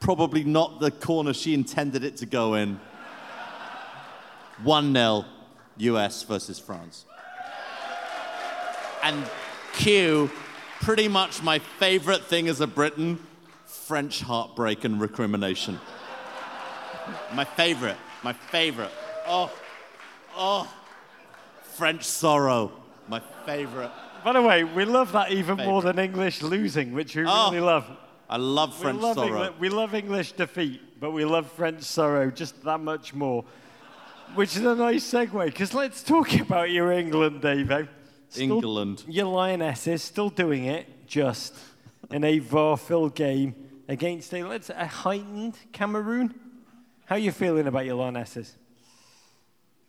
probably not the corner she intended it to go in. 1 0 US versus France. And cue, pretty much my favorite thing as a Briton French heartbreak and recrimination. my favorite, my favorite. Oh, oh, French sorrow, my favorite. By the way, we love that even more than English losing, which we Oh, really love. I love French we love sorrow. Engli- we love English defeat, but we love French sorrow just that much more. Which is a nice segue, because let's talk about your England, Davo. Still- England. Your Lionesses still doing it, just in a VAR-filled game against a, let's say, a heightened Cameroon. How are you feeling about your Lionesses?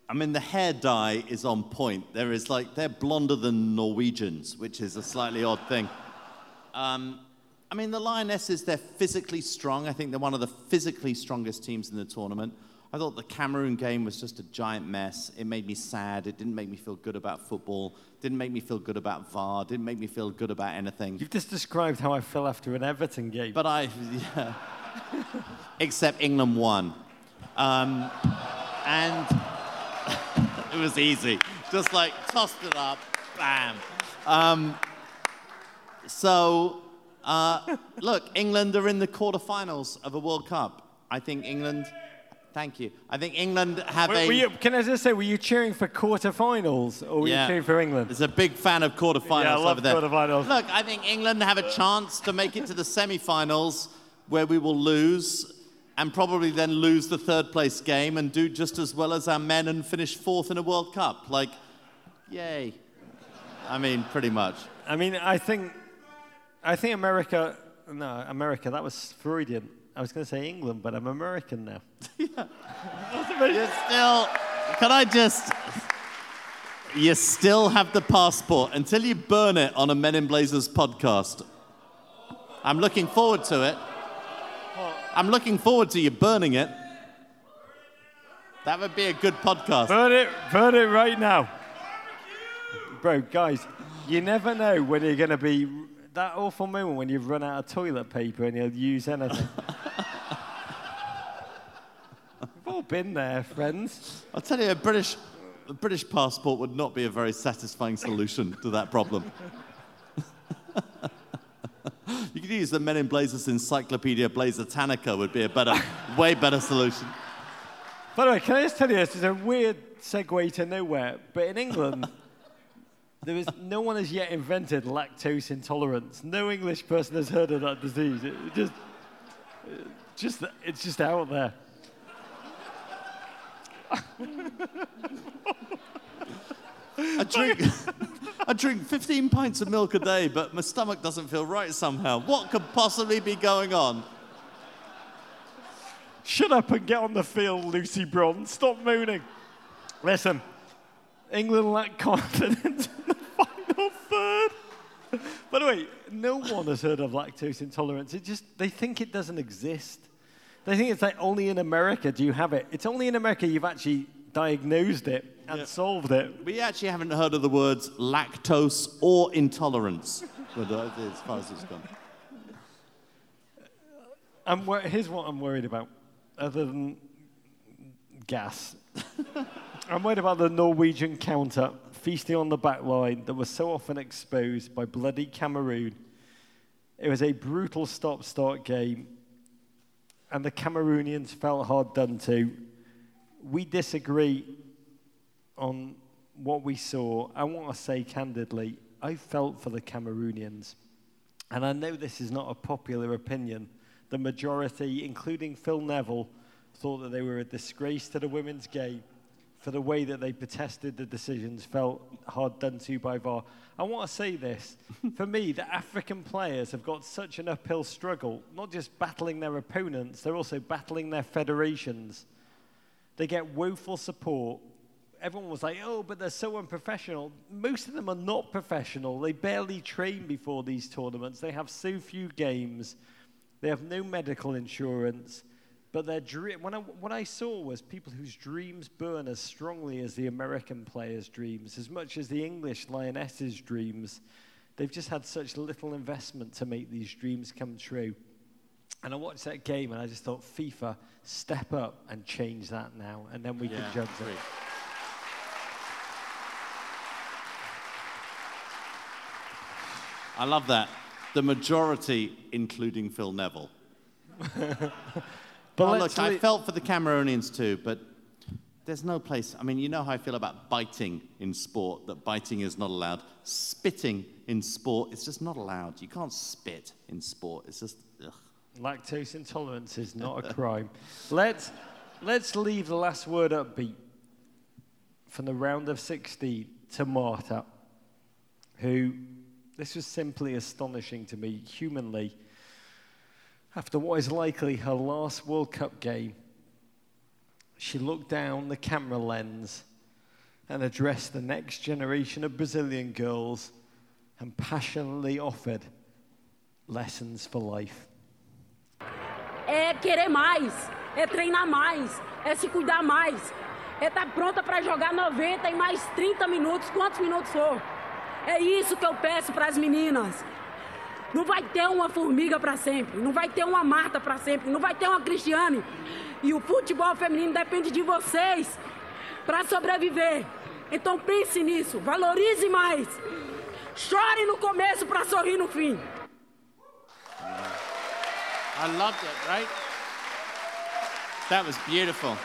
I mean, the hair dye is on point. There is like, they're blonder than Norwegians, which is a slightly odd thing. Um, I mean, the Lionesses, they're physically strong. I think they're one of the physically strongest teams in the tournament. I thought the Cameroon game was just a giant mess. It made me sad. It didn't make me feel good about football. Didn't make me feel good about VAR. Didn't make me feel good about anything. You've just described how I feel after an Everton game. But I, yeah. Except England won. Um, and it was easy. Just like tossed it up, bam. Um, so, uh, look, England are in the quarterfinals of a World Cup. I think England, thank you. I think England have Were- a. were you- can I just say, were you cheering for quarterfinals or were you cheering for England? Is a big fan of quarterfinals Yeah, I love over there. quarterfinals. Look, I think England have a chance to make it to the semi-finals where we will lose and probably then lose the third place game and do just as well as our men and finish fourth in a World Cup. Like, yay. I mean, pretty much. I mean, I think, I think America. No, America. That was Freudian. I was going to say England, but I'm American now. You're still. Can I just. You still have the passport until you burn it on a Men in Blazers podcast. I'm looking forward to it. I'm looking forward to you burning it. That would be a good podcast. Burn it, burn it right now, bro, guys. You never know when you're going to be that awful moment when you've run out of toilet paper and you'll use anything. We've all been there, friends. I'll tell you, a British, a British passport would not be a very satisfying solution to that problem. you could use the Men in Blazers Encyclopedia Blazertannica would be a better, way better solution. By the way, can I just tell you this is a weird segue to nowhere, but in England, there is no one has yet invented lactose intolerance. No English person has heard of that disease. It just, it just, it's just out there. I drink, I drink 15 pints of milk a day, but my stomach doesn't feel right somehow. What could possibly be going on? Shut up and get on the field, Lucy Bronze. Stop mooning. Listen, England lack confidence in the final third. By the way, no one has heard of lactose intolerance. It just they think it doesn't exist. They think it's like only in America do you have it. It's only in America you've actually diagnosed it and Yeah. solved it. We actually haven't heard of the words lactose or intolerance, but, uh, as far as it's gone. I'm wor- here's what I'm worried about, other than gas. I'm worried about the Norwegian counter feasting on the back line that was so often exposed by bloody Cameroon. It was a brutal stop start game, and the Cameroonians felt hard done to. We disagree on what we saw. I want to say candidly, I felt for the Cameroonians. And I know this is not a popular opinion. The majority, including Phil Neville, thought that they were a disgrace to the women's game for the way that they protested the decisions, felt hard done to by VAR. I want to say this. for me, the African players have got such an uphill struggle, not just battling their opponents, they're also battling their federations. They get woeful support. Everyone was like, oh, but they're so unprofessional. Most of them are not professional. They barely train before these tournaments. They have so few games. They have no medical insurance. But their dream, when I, what I saw was people whose dreams burn as strongly as the American players' dreams, as much as the English Lionesses' dreams. They've just had such little investment to make these dreams come true. And I watched that game and I just thought, FIFA, step up and change that now, and then we can judge it. I love that. The majority, including Phil Neville. But Oh, look, I felt for the Cameroonians too, but there's no place. I mean, you know how I feel about biting in sport, that biting is not allowed. Spitting in sport, it's just not allowed. You can't spit in sport. It's just, ugh. Lactose intolerance is not a crime. Let's, let's leave the last word upbeat from the round of 16 to Marta, who, this was simply astonishing to me, humanly. After what is likely her last World Cup game, she looked down the camera lens and addressed the next generation of Brazilian girls and passionately offered lessons for life. é querer mais, é treinar mais, é se cuidar mais, é estar pronta para jogar 90 e mais 30 minutos, quantos minutos for. É isso que eu peço para as meninas. Não vai ter uma formiga para sempre, não vai ter uma Marta para sempre, não vai ter uma Cristiane. E o futebol feminino depende de vocês para sobreviver. Então pense nisso, valorize mais. Chore no começo para sorrir no fim. I loved it, right? That was beautiful.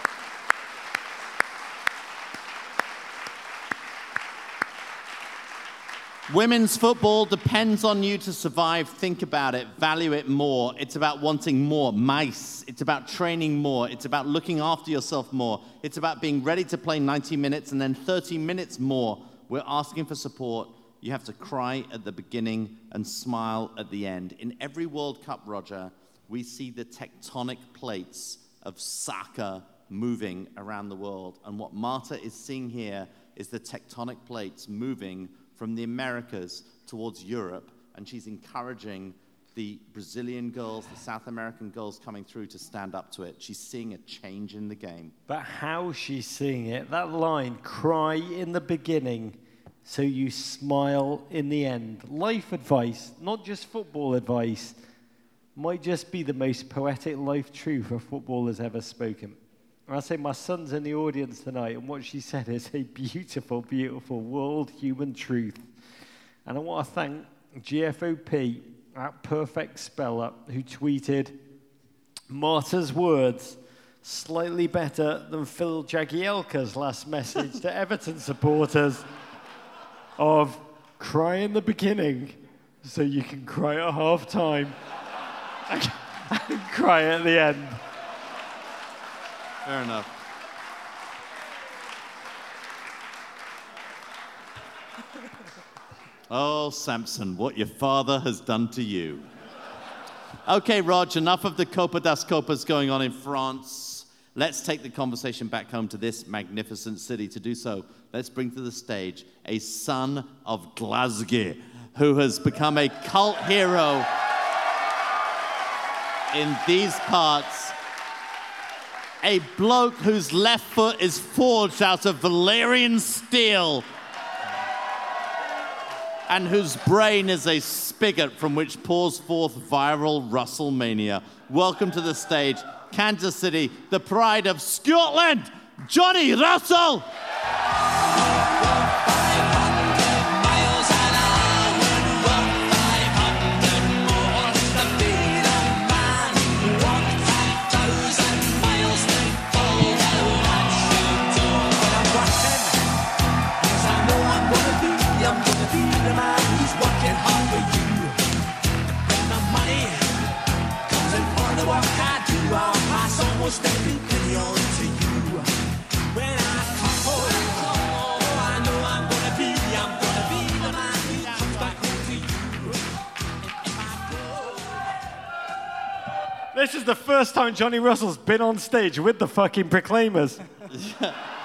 Women's football depends on you to survive. Think about it, value it more. It's about wanting more, mice. It's about training more. It's about looking after yourself more. It's about being ready to play 90 minutes and then 30 minutes more. We're asking for support. You have to cry at the beginning and smile at the end. In every World Cup, Roger, we see the tectonic plates of soccer moving around the world. And what Marta is seeing here is the tectonic plates moving from the Americas towards Europe. And she's encouraging the Brazilian girls, the South American girls coming through to stand up to it. She's seeing a change in the game. But how she's seeing it, that line, cry in the beginning so you smile in the end. Life advice, not just football advice, might just be the most poetic life truth a football has ever spoken. And I say my son's in the audience tonight, and what she said is a beautiful, beautiful world human truth. And I want to thank GFOP at Perfect Speller, who tweeted, Marta's words slightly better than Phil Jagielka's last message to Everton supporters of cry in the beginning so you can cry at half time and cry at the end. Fair enough. Oh, Samson, what your father has done to you. Okay, Rog, enough of the Copa das Copas going on in France. Let's take the conversation back home to this magnificent city. To do so, let's bring to the stage a son of Glasgow who has become a cult hero in these parts a bloke whose left foot is forged out of Valyrian steel and whose brain is a spigot from which pours forth viral Russellmania. Welcome to the stage, Kansas City, the pride of Scotland, Johnny Russell. This is the first time Johnny Russell's been on stage with the fucking Proclaimers.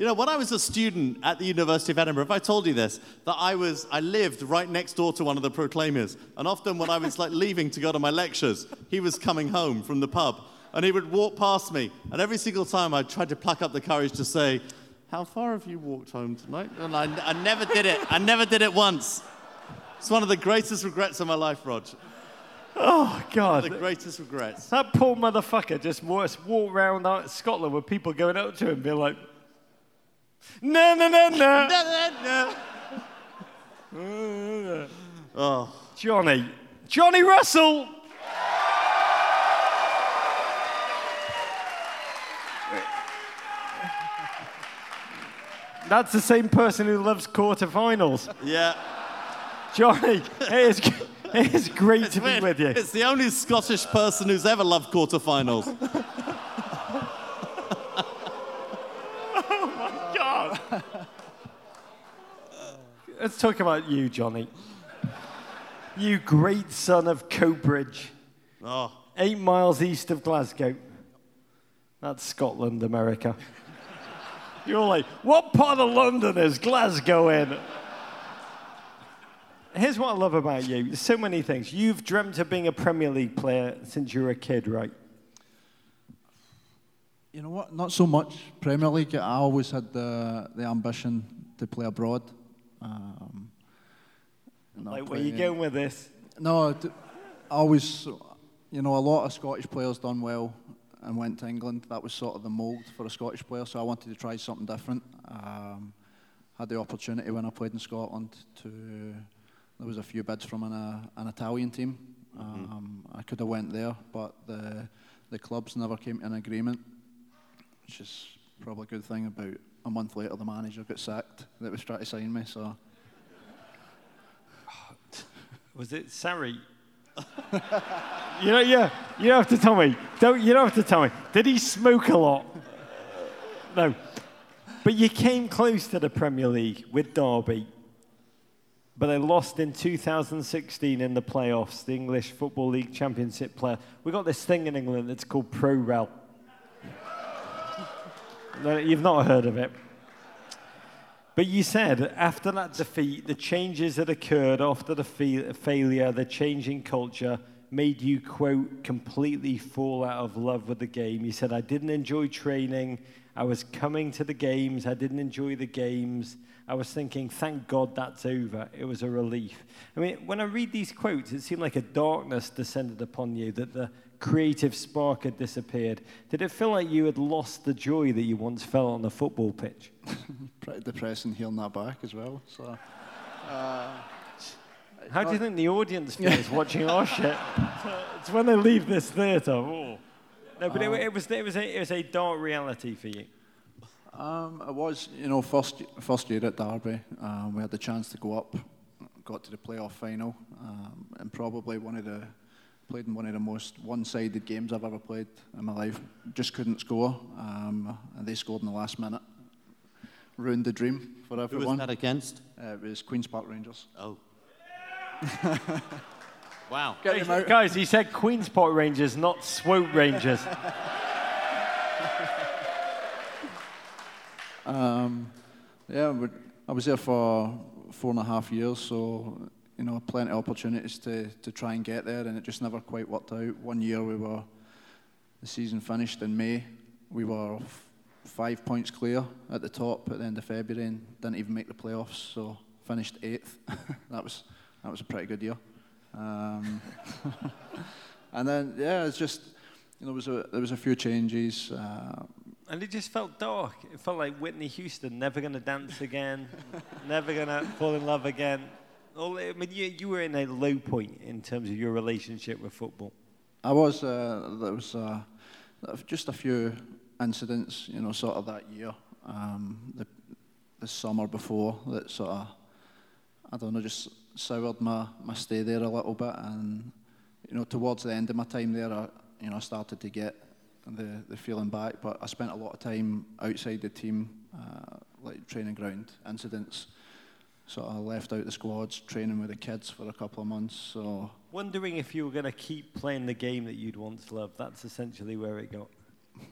You know, when I was a student at the University of Edinburgh, if I told you this, that I was, I lived right next door to one of the Proclaimers, and often when I was like leaving to go to my lectures, he was coming home from the pub, and he would walk past me, and every single time I tried to pluck up the courage to say, "How far have you walked home tonight?" And I, I never did it. I never did it once. It's one of the greatest regrets of my life, Rog. Oh, God. The greatest regrets. That poor motherfucker just walks walk around Scotland with people going up to him being like, no, no, no, no. No, no, no. Oh, Johnny. Johnny Russell. That's the same person who loves quarterfinals. yeah. Johnny, it is, it is great to be with you. It's the only Scottish person who's ever loved quarterfinals. Talk about you, Johnny. You great son of Coatbridge, oh. Eight miles east of Glasgow. That's Scotland, America. You're like, what part of London is Glasgow in? Here's what I love about you. There's so many things. You've dreamt of being a Premier League player since you were a kid, right? You know what? Not so much Premier League. I always had the the ambition to play abroad. Um, not Like, where play- you going with this? No, d- I always, you know, a lot of Scottish players done well and went to England. That was sort of the mould for a Scottish player, so I wanted to try something different. Um, had the opportunity when I played in Scotland to. There was a few bids from an, uh, an Italian team. Um, I could have went there, but the the clubs never came to an agreement, which is probably a good thing. About a month later, the manager got sacked that was trying to sign me. So Was it Sarri? you know, yeah. You don't have to tell me. Don't. You don't have to tell me. Did he smoke a lot? No. But you came close to the Premier League with Derby, but they lost in 2016 in the playoffs, the English Football League Championship player. We got this thing in England that's called Pro Rel. You've not heard of it. But you said after that defeat, the changes that occurred after the fa- failure, the change in culture, made you, quote, completely fall out of love with the game. You said, I didn't enjoy training. I was coming to the games. I didn't enjoy the games. I was thinking, thank God that's over. It was a relief. I mean, when I read these quotes, it seemed like a darkness descended upon you, that the creative spark had disappeared. Did it feel like you had lost the joy that you once felt on the football pitch? pretty depressing hearing that back as well. So. How do you think the audience feels watching our shit? It's when they leave this theatre. Oh. No, but it, it was it was a, it was a dark reality for you. Um, it was, you know, first first year at Derby, um, we had the chance to go up, got to the playoff final, um, and probably one of the played in one of the most one-sided games I've ever played in my life. Just couldn't score, um, and they scored in the last minute, ruined the dream for everyone. who was that against? Uh, it was Queens Park Rangers. Oh. wow. Get him out. Guys, he said Queen's Park Rangers, not Swope Rangers. Um, yeah, but I was there for four and a half years, so you know, plenty of opportunities to, to try and get there, and it just never quite worked out. One year we were, the season finished in May, we were f- five points clear at the top at the end of February and didn't even make the playoffs, so finished eighth. that was that was a pretty good year. Um, and then yeah, it's just you know, there was a there was a few changes. Uh, And it just felt dark. It felt like Whitney Houston, never going to dance again, never going to fall in love again. All, I mean, you, you were in a low point in terms of your relationship with football. I was. Uh, there was uh, just a few incidents, you know, sort of that year, um, the, the summer before, that sort of, I don't know, just soured my, my stay there a little bit. And, you know, towards the end of my time there, I, you know, I started to get the, the feeling back. But I spent a lot of time outside the team, uh, like training ground incidents. Sort of left out the squads, training with the kids for a couple of months. So Wondering if you were going to keep playing the game that you'd once loved. That's essentially where it got.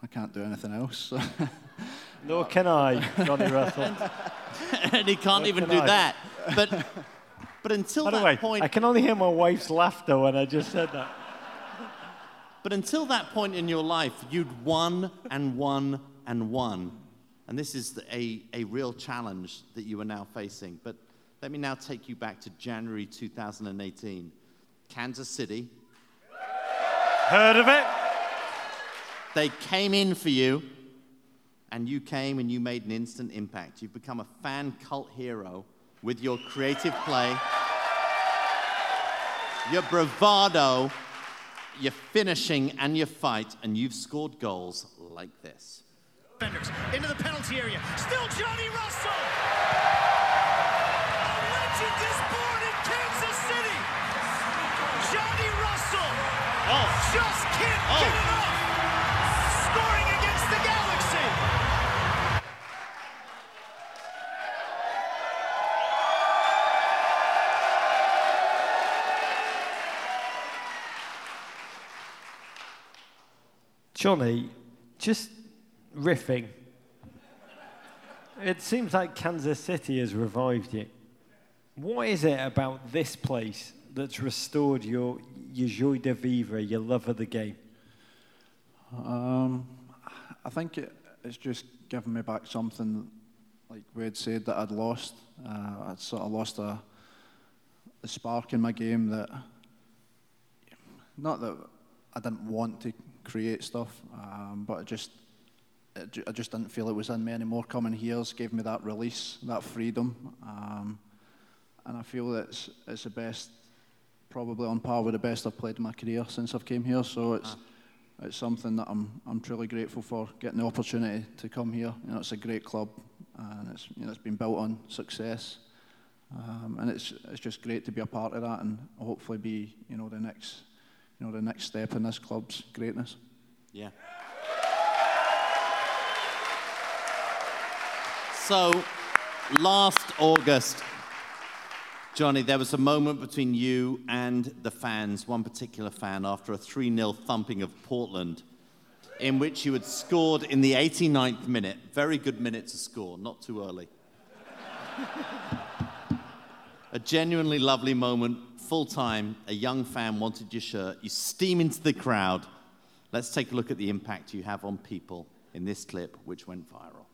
I can't do anything else. Nor can I, Johnny Russell. and he can't even can do I? that. But, but until By that way, point, I can only hear my wife's laughter when I just said that. But until that point in your life, you'd won and won and won. And this is a, a real challenge that you are now facing. But let me now take you back to January 2018. Kansas City, Heard of it? they came in for you, and you came and you made an instant impact. You've become a fan cult hero with your creative play, your bravado, your finishing, and your fight, and you've scored goals like this. Defenders into the penalty area. Still Johnny Russell. A legend is born in Kansas City. Johnny Russell Oh, just can't Oh. get enough. Scoring against the Galaxy. Johnny, just riffing. It seems like Kansas City has revived you. What is it about this place that's restored your, your joie de vivre, your love of the game? Um, I think it, it's just given me back something, like we had said that I'd lost. Uh, I'd sort of lost a, a spark in my game that, not that I didn't want to create stuff, um, but just, it, I just didn't feel it was in me anymore. Coming here's gave me that release, that freedom, um, and I feel that it's, it's the best, probably on par with the best I've played in my career since I've came here. So it's it's something that I'm I'm truly grateful for getting the opportunity to come here. You know, it's a great club, and it's you know it's been built on success, um, and it's it's just great to be a part of that, and hopefully be you know the next you know the next step in this club's greatness. Yeah. So, last August, Johnny, there was a moment between you and the fans, one particular fan, after a 3 0 thumping of Portland, in which you had scored in the 89th minute. Very good minute to score, not too early. a genuinely lovely moment, full time. A young fan wanted your shirt. You steam into the crowd. Let's take a look at the impact you have on people in this clip, which went viral.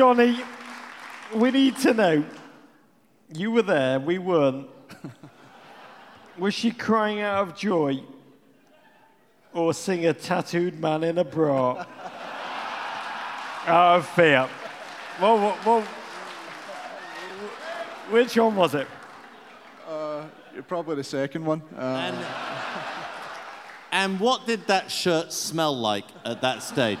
Johnny, we need to know. You were there, we weren't. Was she crying out of joy? Or seeing a tattooed man in a bra? out of fear. Well, well, well, which one was it? Probably the second one. Uh, And, and what did that shirt smell like at that stage?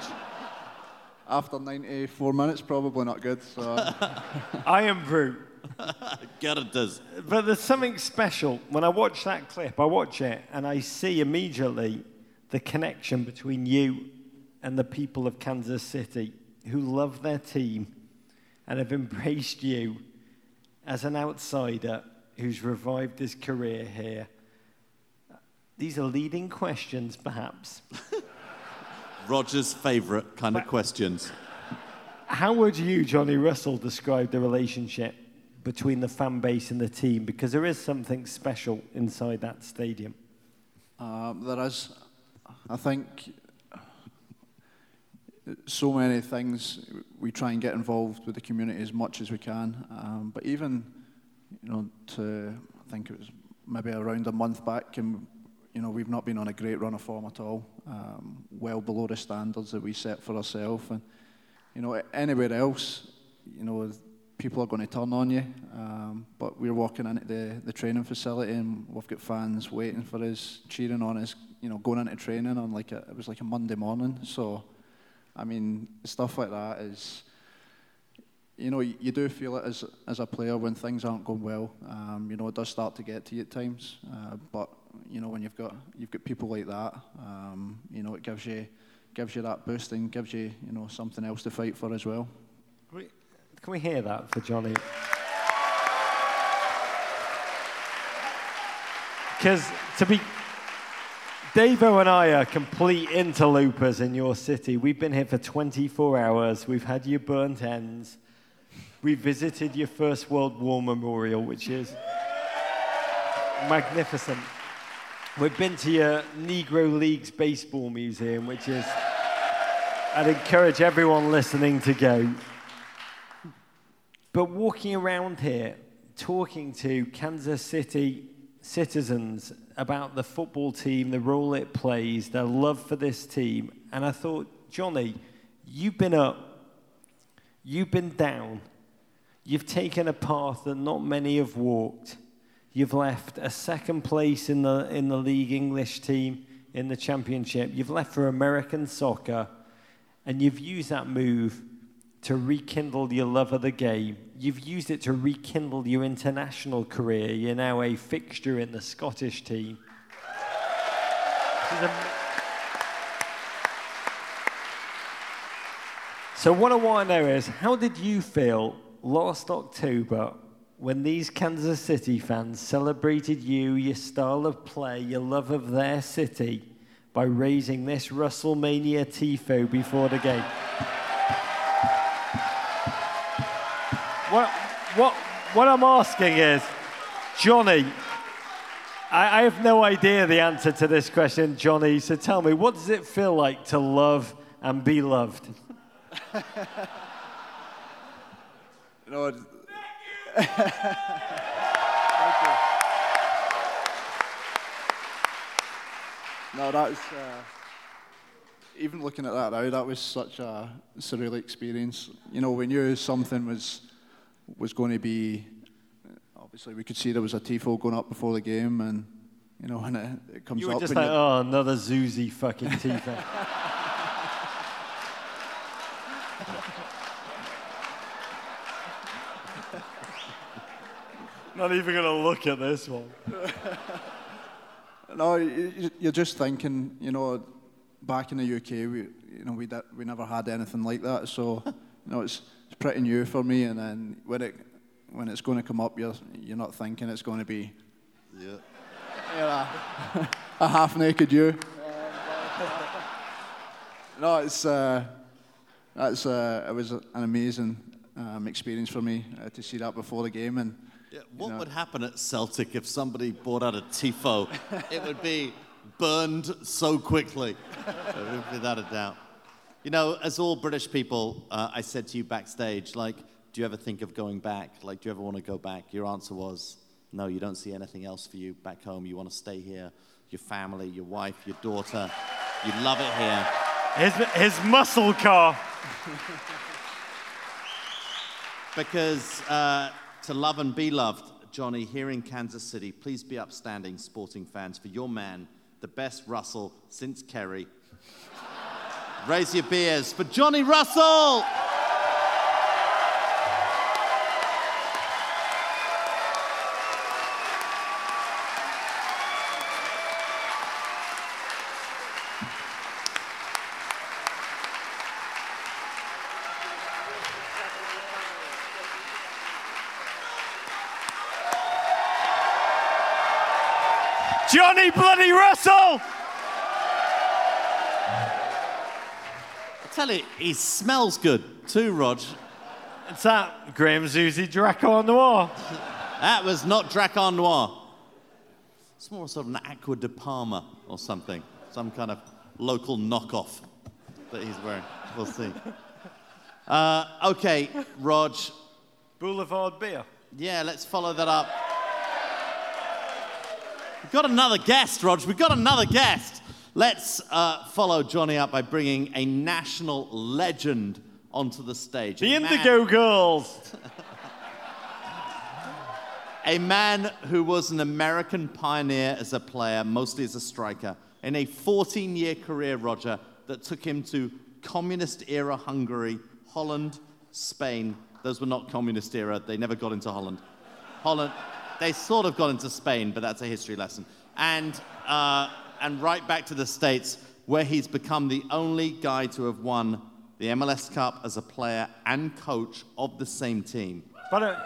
After 94 eh, minutes, probably not good. So uh, I am brute. God, it does. But there's something special. When I watch that clip, I watch it and I see immediately the connection between you and the people of Kansas City who love their team and have embraced you as an outsider who's revived his career here. These are leading questions, perhaps. Roger's favourite kind of questions. How would you, Johnny Russell, describe the relationship between the fan base and the team? Because there is something special inside that stadium. Um, there is, I think, so many things. We try and get involved with the community as much as we can. Um, but even, you know, to I think it was maybe around a month back, and you know, we've not been on a great run of form at all. Um, well below the standards that we set for ourselves, and you know, anywhere else, you know, people are going to turn on you. Um, but we're walking into the, the training facility and we've got fans waiting for us, cheering on us, you know, going into training on like a, it was like a Monday morning. So, I mean, stuff like that is, you know, you, do feel it as, as a player when things aren't going well. Um, you know, it does start to get to you at times. Uh, but, you know, when you've got, you've got people like that, um, you know, it gives you, gives you that boost and gives you, you know, something else to fight for as well. Can we, hear that for Johnny? Because to be, Davo and I are complete interlopers in your city. We've been here for 24 hours. We've had your burnt ends. We visited your First World War Memorial, which is magnificent. We've been to your Negro Leagues Baseball Museum, which is, I'd encourage everyone listening to go. But walking around here, talking to Kansas City citizens about the football team, the role it plays, their love for this team, and I thought, Johnny, you've been up, you've been down, you've taken a path that not many have walked. You've left a second place in the, in the league English team in the championship. You've left for American soccer, and you've used that move to rekindle your love of the game. You've used it to rekindle your international career. You're now a fixture in the Scottish team. So, what I want to know is how did you feel last October when these Kansas City fans celebrated you, your style of play, your love of their city by raising this WrestleMania Tifo before the game. what, what, what I'm asking is, Johnny, I, I have no idea the answer to this question, Johnny, so tell me, what does it feel like to love and be loved? you know, no, that's uh, even looking at that now. That was such a surreal experience. You know, we knew something was was going to be. Obviously, we could see there was a tifo going up before the game, and you know, when it, it comes You were up. just like, oh, another Zusi fucking Tifo. Not even going to look at this one. No, you- you- you're just thinking, you know, back in the UK, we, you know, we did, we never had anything like that. So, you know, it's, it's pretty new for me. And then when it when it's going to come up, you're you're not thinking it's going to be yeah. a half naked you. no, it's uh, that's uh, it was an amazing um, experience for me uh, to see that before the game and. Yeah, what know. would happen at Celtic if somebody brought out a tifo? it would be burned so quickly, without a doubt. You know, as all British people, uh, I said to you backstage, like, do you ever think of going back? Like, do you ever want to go back? Your answer was, no, you don't see anything else for you back home. You want to stay here, your family, your wife, your daughter. You love it here. His, his muscle car. Because uh, to love and be loved, Johnny, here in Kansas City, please be upstanding, sporting fans, for your man, the best Russell since Keri. Raise your beers for Johnny Russell! Johnny Bloody Russell! I tell you, he smells good too, Rog. It's that Graham Zusi Drakkar Noir. That was not Drakkar Noir. It's more sort of an Acqua di Parma or something. Some kind of local knockoff that he's wearing. We'll see. Uh, okay, Rog. Boulevard beer. Yeah, let's follow that up. We've got another guest, Rog. We've got another guest. Let's uh, follow Johnny up by bringing a national legend onto the stage. The Indigo Girls. A man who was an American pioneer as a player, mostly as a striker, in a 14 year career, Roger, that took him to communist era Hungary, Holland, Spain. Those were not communist era, they never got into Holland. Holland, they sort of got into Spain, but that's a history lesson. And, uh, and right back to the States, where he's become the only guy to have won the MLS Cup as a player and coach of the same team. But uh,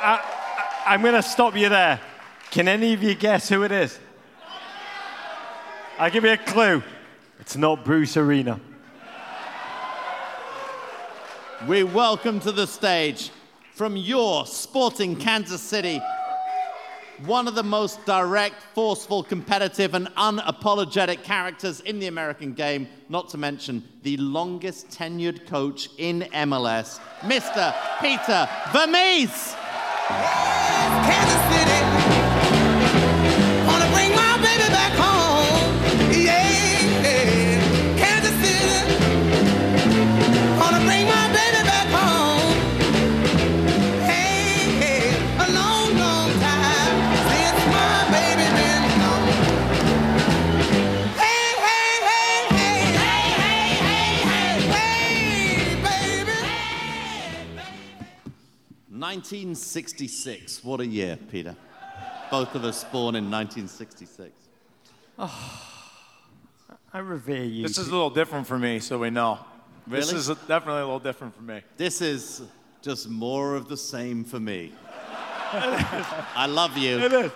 I, I, am going to stop you there. Can any of you guess who it is? I'll give you a clue. It's not Bruce Arena. We welcome to the stage from your sporting Kansas City, one of the most direct, forceful, competitive, and unapologetic characters in the American game, not to mention the longest tenured coach in MLS, Mr. Peter Vermes. Kansas 1966. What a year, Peter. Both of us born in 1966. I revere you. This is a little different for me, so we know. Really? This Really? is definitely a little different for me. This is just more of the same for me. I love you. It is.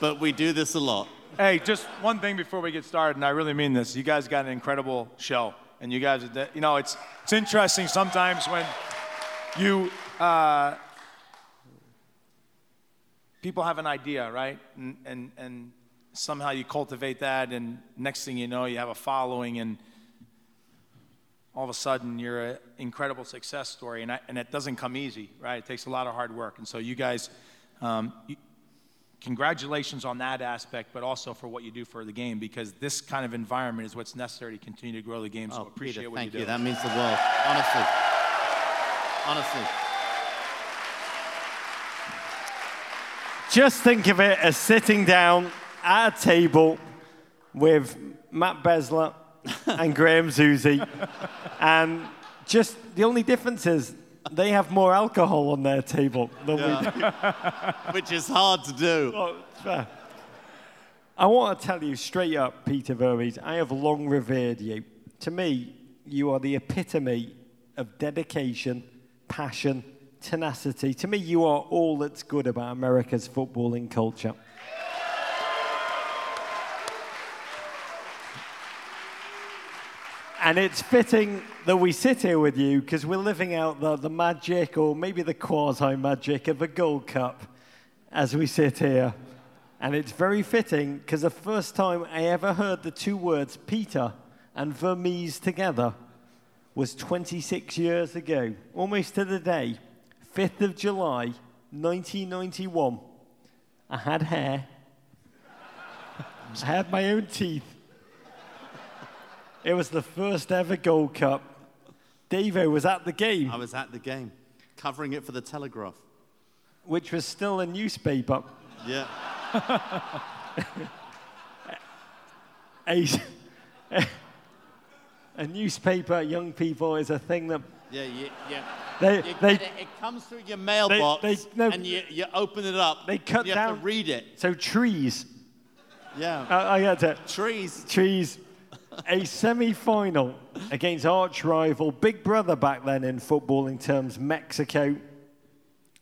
But we do this a lot. Hey, just one thing before we get started, and I really mean this. You guys got an incredible show, and you guys, you know, it's it's interesting sometimes when you uh, people have an idea, right, and, and and somehow you cultivate that, and next thing you know, you have a following, and all of a sudden you're an incredible success story, and I, and it doesn't come easy, right? It takes a lot of hard work, and so you guys. Um, you, congratulations on that aspect, but also for what you do for the game because this kind of environment is what's necessary to continue to grow the game. So Oh, appreciate Peter, what thank you do. That means the world. Honestly. Honestly. Just think of it as sitting down at a table with Matt Besler and Graham Zusi, and just the only difference is they have more alcohol on their table than we do. Which is hard to do. Oh. I want to tell you straight up, Peter Vermes, I have long revered you. To me, you are the epitome of dedication, passion, tenacity. To me, you are all that's good about America's footballing culture. And it's fitting that we sit here with you because we're living out the, the magic or maybe the quasi magic of a Gold Cup as we sit here. And it's very fitting because the first time I ever heard the two words Peter and Vermes together was 26 years ago, almost to the day, 5th of July, 1991. I had hair, I had my own teeth. It was the first ever Gold Cup. Davo was at the game, I was at the game, covering it for the Telegraph. which was still a newspaper. Yeah. A, a newspaper, young people, is a thing that Yeah, yeah, yeah. they, You they it, it comes through your mailbox, they- no. and you, you open it up. They cut you have down- to read it. so trees. Yeah. I, I got it. Trees. Trees. A semi-final against arch rival Big Brother back then in footballing terms, Mexico.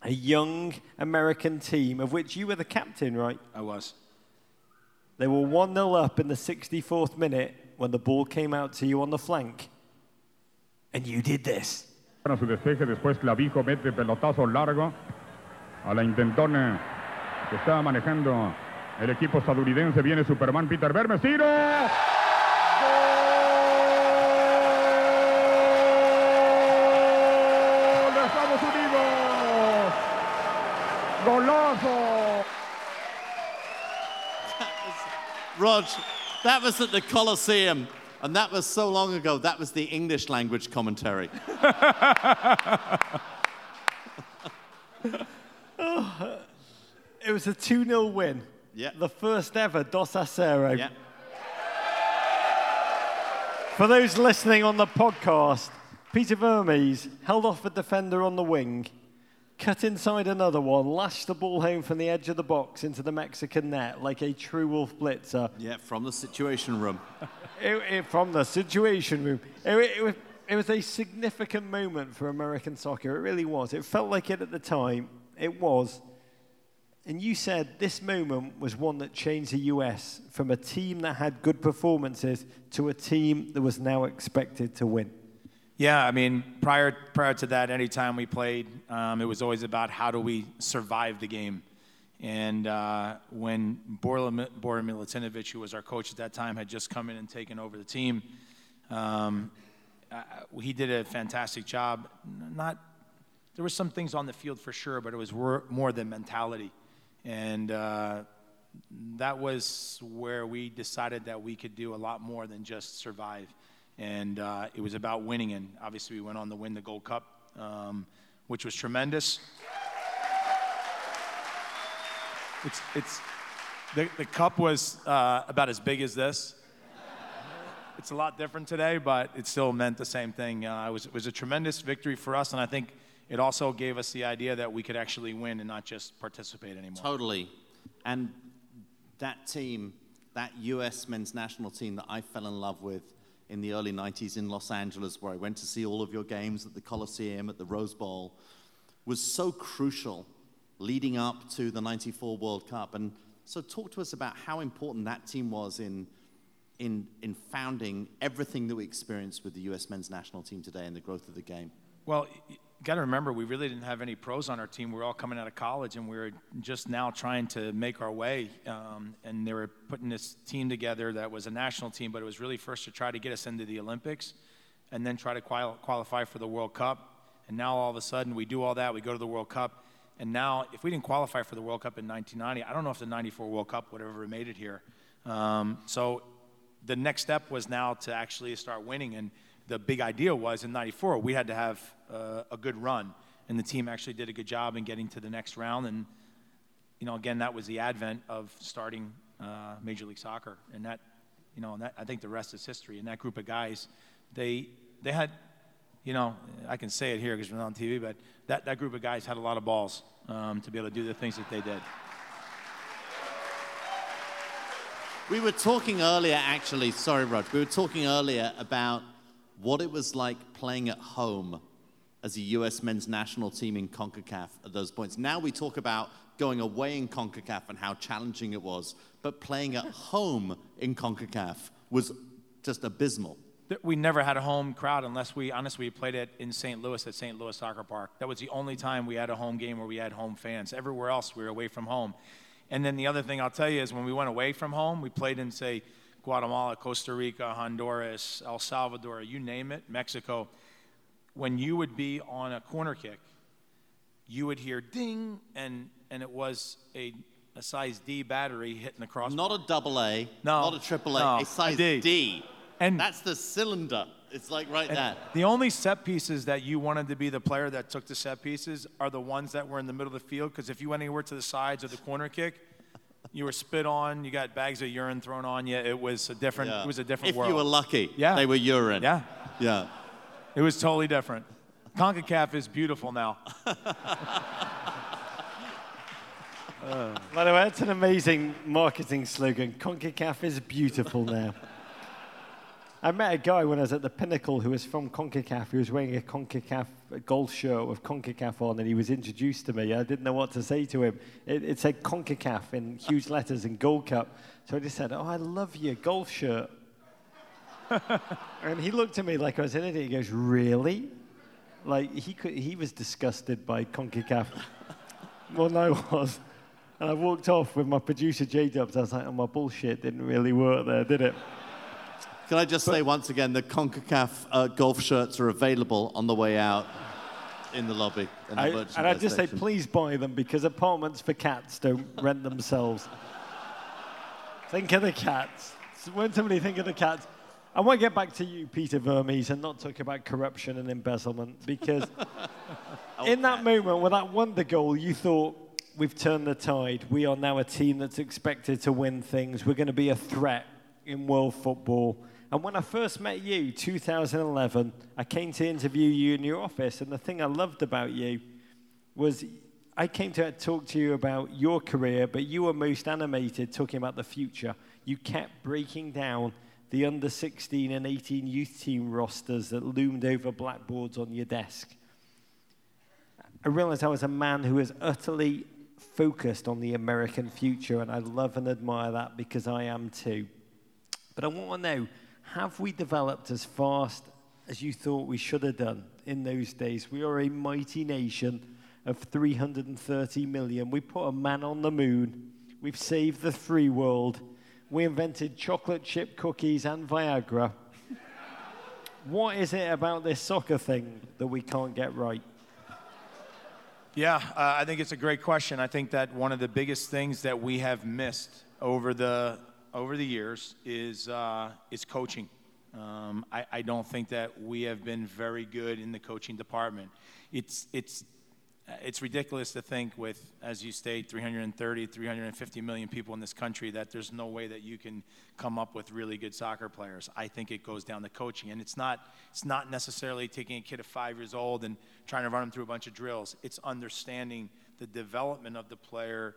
A young American team of which you were the captain, right? I was. They were 1 0 up in the 64th minute when the ball came out to you on the flank. And you did this. A su despeje, después Clavijo mete pelotazo largo a la intentona que estaba manejando el equipo estadounidense. Viene Superman Peter Vermes, tiro. ¡Gol de Estados Unidos! ¡Golazo! Rog, that was at the Colosseum, and that was so long ago. That was the English language commentary. It was a 2 0 win. Yeah. The first ever Dos a Cero. Yeah. For those listening on the podcast, Peter Vermes held off a defender on the wing, cut inside another one, lashed the ball home from the edge of the box into the Mexican net like a true Wolf Blitzer. Yeah, from the Situation Room. It, it- from the Situation Room. It, it was, it was a significant moment for American soccer. It really was. It felt like it at the time. It was. And you said this moment was one that changed the US from a team that had good performances to a team that was now expected to win. Yeah, I mean, prior prior to that, anytime we played, um, it was always about how do we survive the game. And uh, when Bora Bora Milutinovic, who was our coach at that time, had just come in and taken over the team, um, uh, he did a fantastic job. Not there were some things on the field for sure, but it was more than mentality. And uh, that was where we decided that we could do a lot more than just survive. And uh, it was about winning. And obviously, we went on to win the Gold Cup, um, which was tremendous. It's, it's, the, the cup was uh, about as big as this. It's a lot different today, but it still meant the same thing. Uh, it, was, it was a tremendous victory for us, and I think it also gave us the idea that we could actually win and not just participate anymore. Totally. And that team, that US men's national team that I fell in love with in the early 90s in Los Angeles, where I went to see all of your games at the Coliseum, at the Rose Bowl, was so crucial leading up to the 94 World Cup. And so, talk to us about how important that team was in, in, in founding everything that we experience with the US men's national team today and the growth of the game. Well, you got to remember, we really didn't have any pros on our team. We were all coming out of college, and we were just now trying to make our way. Um, and they were putting this team together that was a national team, but it was really first to try to get us into the Olympics, and then try to qual- qualify for the World Cup. And now all of a sudden, we do all that. We go to the World Cup, and now if we didn't qualify for the World Cup in 1990, I don't know if the '94 World Cup would have ever made it here. Um, so the next step was now to actually start winning. And the big idea was in 94, we had to have uh, a good run. And the team actually did a good job in getting to the next round. And, you know, again, that was the advent of starting uh, Major League Soccer. And that, you know, and that, I think the rest is history. And that group of guys, they, they had, you know, I can say it here because we're not on TV, but that, that group of guys had a lot of balls um, to be able to do the things that they did. We were talking earlier, actually, sorry, Rog, we were talking earlier about what it was like playing at home as a US men's national team in CONCACAF at those points. Now we talk about going away in CONCACAF and how challenging it was, but playing at home in CONCACAF was just abysmal. We never had a home crowd unless we, honestly, we played it in St. Louis at St. Louis Soccer Park. That was the only time we had a home game where we had home fans. Everywhere else, we were away from home. And then the other thing I'll tell you is when we went away from home, we played in, say, Guatemala, Costa Rica, Honduras, El Salvador, you name it, Mexico. When you would be on a corner kick, you would hear ding, and, and it was a, a size D battery hitting the crossbar. Not a double A, No, not a triple A, no, a a size D. D. And- that's the cylinder. It's like right there. The only set pieces that you wanted to be the player that took the set pieces are the ones that were in the middle of the field. Because if you went anywhere to the sides of the corner kick, you were spit on. You got bags of urine thrown on you. It was a different. Yeah. It was a different world. if you were lucky, Yeah. they were urine. Yeah, Yeah. it was totally different. Concacaf is beautiful now. By the way, that's an amazing marketing slogan. CONCACAF is beautiful now. I met a guy when I was at the Pinnacle who was from CONCACAF. He was wearing a CONCACAF golf shirt with CONCACAF on, and he was introduced to me. I didn't know what to say to him. It, it said CONCACAF in huge letters in Gold Cup. So I just said, Oh, I love your golf shirt. and he looked at me like I was an idiot. He goes, Really? Like, he, could, he was disgusted by CONCACAF more than I was. And I walked off with my producer J Dubs. I was like, oh, my bullshit didn't really work there, did it? Can I just say once again, the CONCACAF uh, golf shirts are available on the way out in the lobby. in the I, and I just say, please buy them because apartments for cats don't rent themselves. think of the cats. When somebody think of the cats, I want to get back to you, Peter Vermes, and not talk about corruption and embezzlement because in that moment with that wonder goal, you thought, we've turned the tide. We are now a team that's expected to win things. We're going to be a threat in world football. And when I first met you, 2011, I came to interview you in your office, and the thing I loved about you was I came to talk to you about your career, but you were most animated talking about the future. You kept breaking down the under 16 and 18 youth team rosters that loomed over blackboards on your desk. I realized I was a man who was utterly focused on the American future, and I love and admire that because I am too. But I want to know have we developed as fast as you thought we should have done in those days? We are a mighty nation of 330 million. We put a man on the moon. We've saved the free world. We invented chocolate chip cookies and Viagra. what is it about this soccer thing that we can't get right? Yeah, uh, I think it's a great question. I think that one of the biggest things that we have missed over the over the years is uh, is coaching. Um, I, I don't think that we have been very good in the coaching department. It's it's it's ridiculous to think with, as you state, 330, 350 million people in this country that there's no way that you can come up with really good soccer players. I think it goes down to coaching, and it's not it's not necessarily taking a kid of five years old and trying to run him through a bunch of drills. It's understanding the development of the player.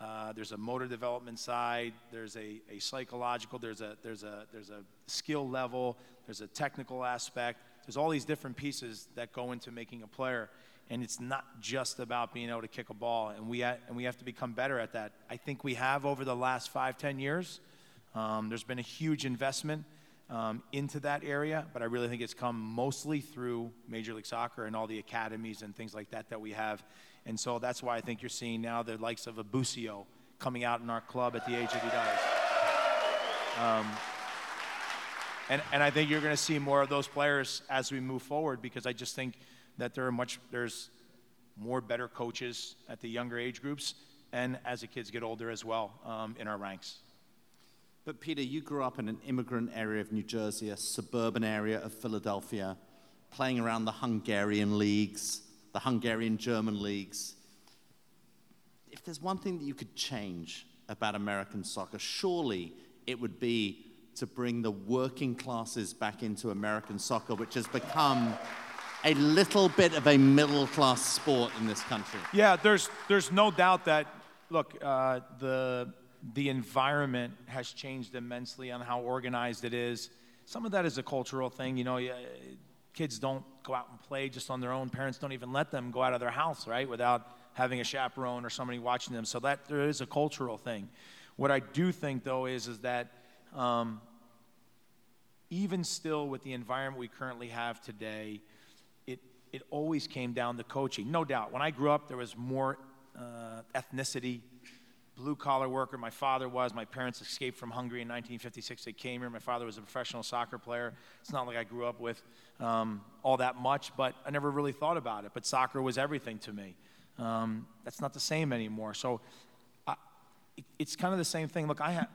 Uh, there's a motor development side. There's a, a psychological. There's a there's a there's a skill level. There's a technical aspect. There's all these different pieces that go into making a player and it's not just about being able to kick a ball and we, ha- and we have to become better at that i think we have over the last five ten years um, there's been a huge investment um, into that area but i really think it's come mostly through major league soccer and all the academies and things like that that we have and so that's why i think you're seeing now the likes of Abusio coming out in our club at the age that he does um, and, and I think you're going to see more of those players as we move forward because I just think that there are much there's more better coaches at the younger age groups and as the kids get older as well um, in our ranks. But Peter, you grew up in an immigrant area of New Jersey, a suburban area of Philadelphia, playing around the Hungarian leagues, the Hungarian German leagues. If there's one thing that you could change about American soccer, surely it would be to bring the working classes back into American soccer, which has become a little bit of a middle class sport in this country. Yeah, there's there's no doubt that look uh, the the environment has changed immensely on how organized it is. Some of that is a cultural thing. You know, kids don't go out and play just on their own. Parents don't even let them go out of their house, right, without having a chaperone or somebody watching them. So that there is a cultural thing. What I do think though is is that um, even still with the environment we currently have today, it, it always came down to coaching. No doubt. When I grew up, there was more uh, ethnicity, blue collar worker. My father was. My parents escaped from Hungary in 1956. They came here. My father was a professional soccer player. It's not like I grew up with um, all that much, but I never really thought about it. But soccer was everything to me. Um, that's not the same anymore. So I, it, it's kind of the same thing. Look, I have,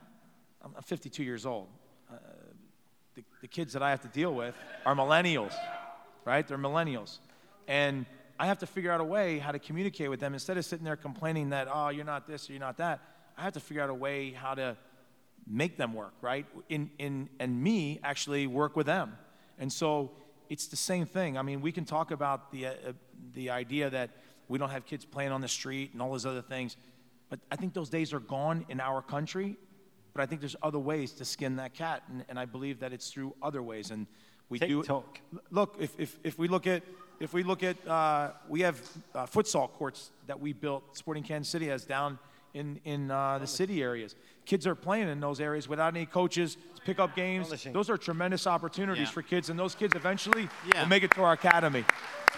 I'm 52 years old. Uh, the, the kids that I have to deal with are millennials, right? They're millennials. And I have to figure out a way how to communicate with them instead of sitting there complaining that, oh, you're not this or you're not that. I have to figure out a way how to make them work, right? In, in, and me actually work with them. And so it's the same thing. I mean, we can talk about the, uh, the idea that we don't have kids playing on the street and all those other things, but I think those days are gone in our country. But I think there's other ways to skin that cat, and, and I believe that it's through other ways. And we TikTok. do. Look, if, if, if we look at if we look at uh, we have uh, futsal courts that we built. Sporting Kansas City has down in in uh, the city areas. Kids are playing in those areas without any coaches to pick up games. Those are tremendous opportunities Yeah. for kids, and those kids eventually Yeah. will make it to our academy.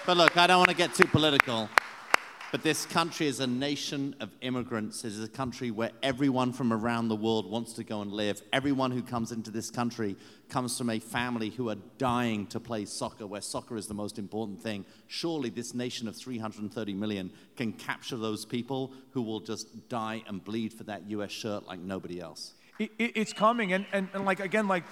But look, I don't want to get too political, but this country is a nation of immigrants. It is a country where everyone from around the world wants to go and live. Everyone who comes into this country comes from a family who are dying to play soccer, where soccer is the most important thing. Surely this nation of 330 million can capture those people who will just die and bleed for that US shirt like nobody else. It, it, it's coming, and, and, and like again, like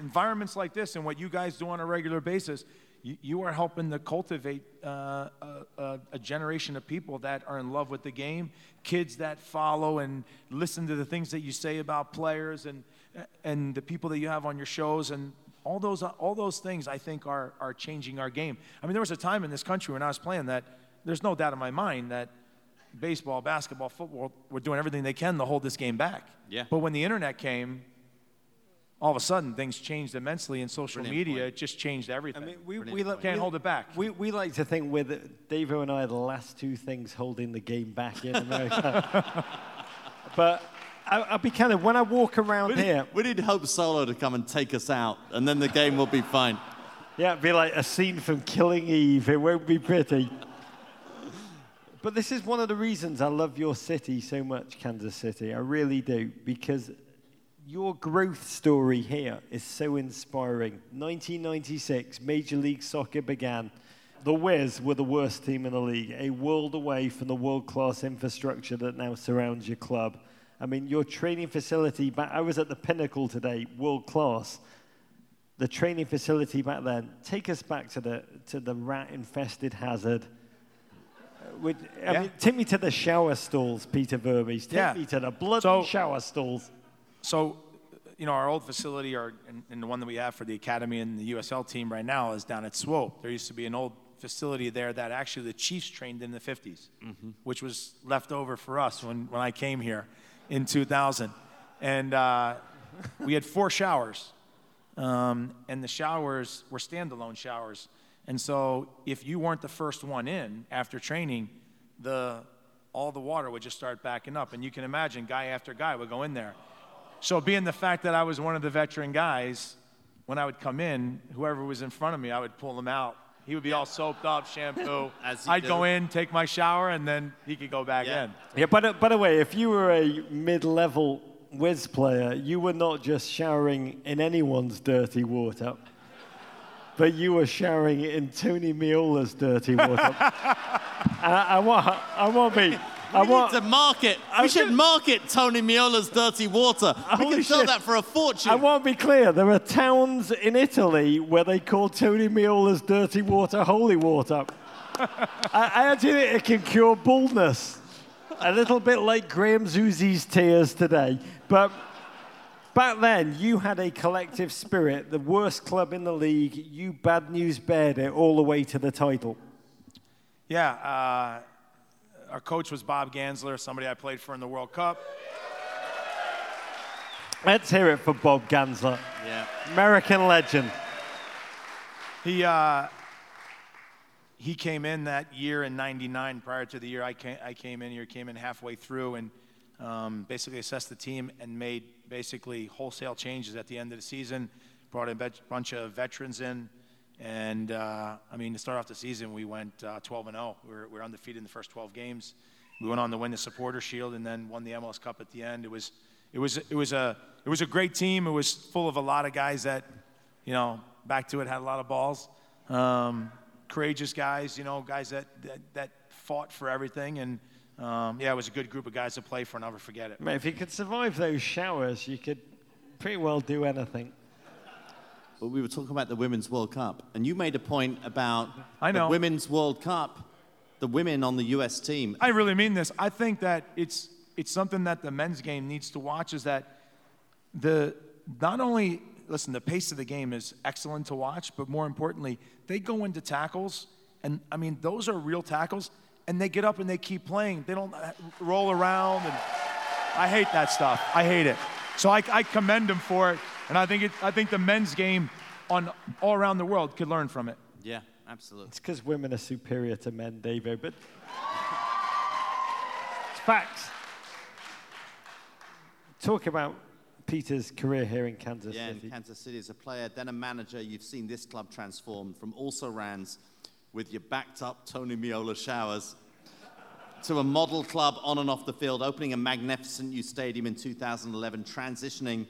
environments like this and what you guys do on a regular basis, you, you are helping to cultivate uh, a, a, a generation of people that are in love with the game, kids that follow and listen to the things that you say about players and and the people that you have on your shows and all those all those things I think are are changing our game. I mean, there was a time in this country when I was playing that there's no doubt in my mind that baseball, basketball, football were doing everything they can to hold this game back. Yeah. But when the internet came, all of a sudden things changed immensely, and social Brilliant media point. just changed everything. I mean, we, we, li- Can't we- hold it back. We, we like to think we're the, Davo and I are the last two things holding the game back in America. but I, I'll be kind of, when I walk around We here, need, we need Hope Solo to come and take us out, and then the game will be fine. yeah, it'd be like a scene from Killing Eve. It won't be pretty. But this is one of the reasons I love your city so much, Kansas City. I really do, because your growth story here is so inspiring. 1996, Major League Soccer began. The Wiz were the worst team in the league, a world away from the world class infrastructure that now surrounds your club. I mean, your training facility back, I was at the pinnacle today, world class. The training facility back then, take us back to the, to the rat infested hazard. Uh, Would, I Yeah. mean, take me to the shower stalls, Peter Vermes. Take Yeah. me to the bloody So- shower stalls. So, you know, our old facility, our, and, and the one that we have for the academy and the USL team right now is down at Swope. There used to be an old facility there that actually the Chiefs trained in the 50s, which was left over for us when, when I came here in 2000. And uh, we had four showers, um, and the showers were standalone showers. And so if you weren't the first one in after training, the, all the water would just start backing up. And you can imagine guy after guy would go in there. So, being the fact that I was one of the veteran guys, when I would come in, whoever was in front of me, I would pull him out. He would be all soaped up, shampoo. As I'd do. go in, take my shower, and then he could go back Yeah. in. Yeah, by the, by the way, if you were a mid-level Wiz player, you were not just showering in anyone's dirty water, but you were showering in Tony Meola's dirty water. I, I want, I want me. I We want. need to market. We should market Tony Meola's dirty water. We Holy can sell shit. that for a fortune. I want to be clear. There are towns in Italy where they call Tony Meola's dirty water holy water. I, I actually think it can cure baldness. A little bit like Graham Zusi's tears today. But back then, you had a collective spirit, the worst club in the league. You bad news bared it all the way to the title. Yeah, uh, our coach was Bob Gansler, somebody I played for in the World Cup. Let's hear it for Bob Gansler, yeah. American legend. He, uh, he came in that year in 99 prior to the year I came, I came in here, came in halfway through and um, basically assessed the team and made basically wholesale changes at the end of the season. Brought a bunch of veterans in. And uh, I mean, to start off the season, we went uh, 12 and 0. We were, we were undefeated in the first 12 games. We went on to win the Supporter Shield and then won the MLS Cup at the end. It was, it was, it was a, it was a great team. It was full of a lot of guys that, you know, back to it had a lot of balls. Um, courageous guys, you know, guys that, that, that fought for everything. And um, yeah, it was a good group of guys to play for, and I'll never forget it. Mate, if you could survive those showers, you could pretty well do anything. We were talking about the Women's World Cup, and you made a point about I know. the Women's World Cup, the women on the U.S. team. I really mean this. I think that it's it's something that the men's game needs to watch. Is that the not only listen, the pace of the game is excellent to watch, but more importantly, they go into tackles, and I mean those are real tackles, and they get up and they keep playing. They don't roll around, and I hate that stuff. I hate it. So I, I commend them for it, and I think it, I think the men's game on all around the world could learn from it. Yeah, absolutely. It's because women are superior to men, Davo, but it's facts. Talk about Peter's career here in Kansas City. Yeah, City. in Kansas City as a player, then a manager. You've seen this club transform from also rans with your backed up Tony Meola showers to a model club on and off the field, opening a magnificent new stadium in 2011, transitioning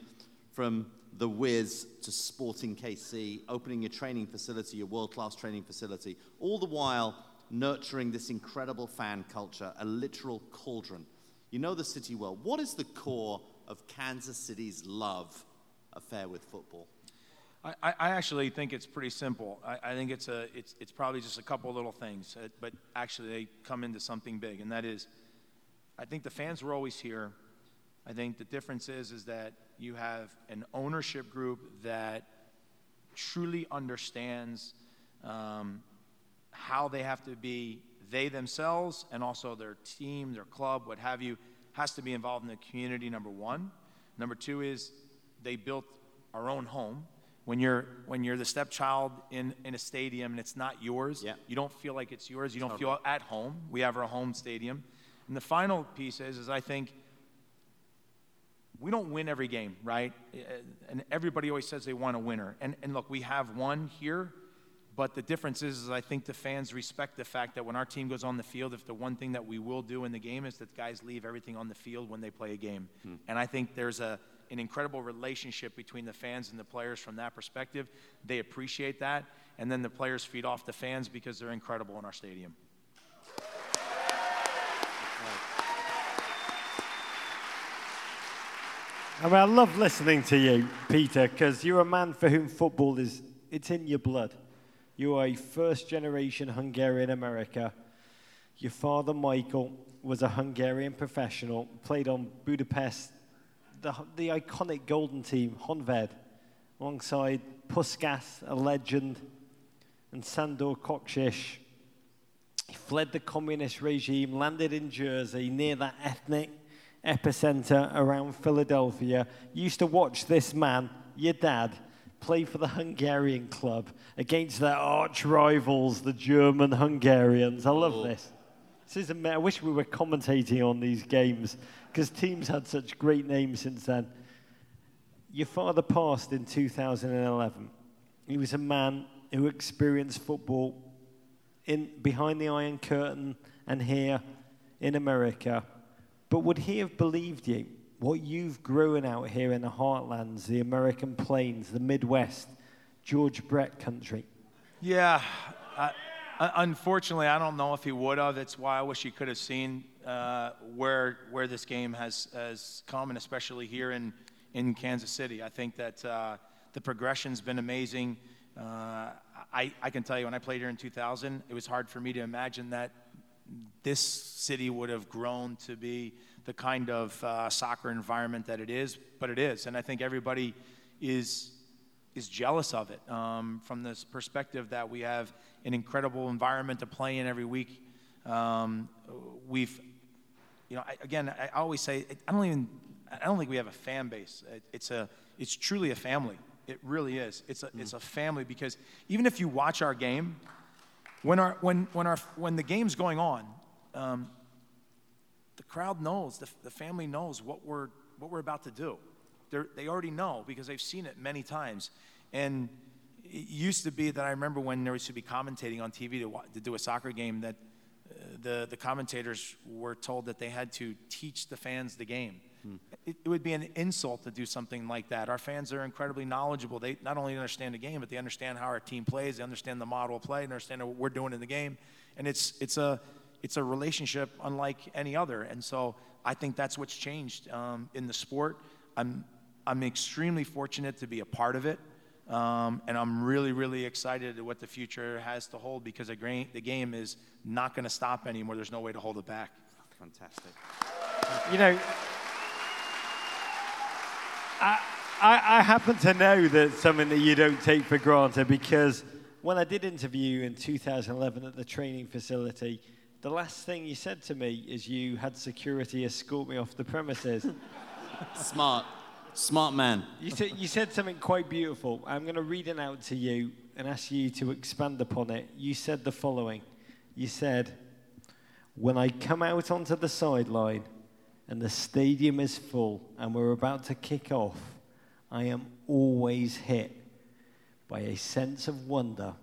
from the Wiz to Sporting KC, opening your training facility, your world class training facility, all the while nurturing this incredible fan culture, a literal cauldron. You know the city well. What is the core of Kansas City's love affair with football? I, I actually think it's pretty simple. I, I think it's, a, it's, it's probably just a couple little things, uh, but actually they come into something big, and that is I think the fans were always here. I think the difference is, is that you have an ownership group that truly understands um, how they have to be they themselves and also their team, their club, what have you, has to be involved in the community, number one. Number two is they built our own home. When you're, when you're the stepchild in, in a stadium and it's not yours, Yeah. you don't feel like it's yours. You don't feel at home. We have our home stadium. And the final piece is, is I think we don't win every game, right? Uh, And everybody always says they want a winner. And, and look, we have one here, But the difference is, is I think the fans respect the fact that when our team goes on the field, if the one thing that we will do in the game is that guys leave everything on the field when they play a game. And I think there's a, an incredible relationship between the fans and the players from that perspective. They appreciate that. And then the players feed off the fans because they're incredible in our stadium. I mean, I love listening to you, Peter, because you're a man for whom football is it's in your blood. You are a first generation Hungarian America. Your father, Michael, was a Hungarian professional, played on Budapest, the, the iconic golden team, Honved, alongside Puskas, a legend, and Sandor Kocsis. He fled the communist regime, landed in Jersey near that ethnic epicenter around Philadelphia. Used to watch this man, your dad, play for the Hungarian club against their arch rivals, the German Hungarians. I love oh. this. This is I wish we were commentating on these games because teams had such great names since then. Your father passed in 2011. He was a man who experienced football in behind the Iron Curtain and here in America. But would he have believed you? What you've grown out here in the heartlands, the American plains, the Midwest, George Brett country. Yeah. I, unfortunately, I don't know if he would have. That's why I wish he could have seen uh, where where this game has has come, and especially here in in Kansas City. I think that uh, the progression's been amazing. Uh, I I can tell you, when I played here in 2000, it was hard for me to imagine that this city would have grown to be the kind of uh, soccer environment that it is, but it is, and I think everybody is is jealous of it um, from this perspective that we have an incredible environment to play in every week. Um, we've, you know, I, again, I always say I don't even, I don't think we have a fan base. It, it's a, it's truly a family. It really is. It's a, it's a family because even if you watch our game, when our, when, when our, when the game's going on, um, the crowd knows, the, the family knows what we're, what we're about to do. They're, they already know because they've seen it many times. And it used to be that I remember when there used to be commentating on TV to, to do a soccer game that uh, the, the commentators were told that they had to teach the fans the game. It, it would be an insult to do something like that. Our fans are incredibly knowledgeable. They not only understand the game, but they understand how our team plays. They understand the model of play. They understand what we're doing in the game. And it's, it's, a, it's a relationship unlike any other. And so I think that's what's changed um, in the sport. I'm, I'm extremely fortunate to be a part of it. Um, and I'm really, really excited at what the future has to hold because the, gra- the game is not going to stop anymore. There's no way to hold it back. Fantastic. You know, I, I, I happen to know that something that you don't take for granted because when I did interview you in 2011 at the training facility, the last thing you said to me is you had security escort me off the premises. Smart. Smart man. You said, you said something quite beautiful. I'm going to read it out to you and ask you to expand upon it. You said the following You said, When I come out onto the sideline and the stadium is full and we're about to kick off, I am always hit by a sense of wonder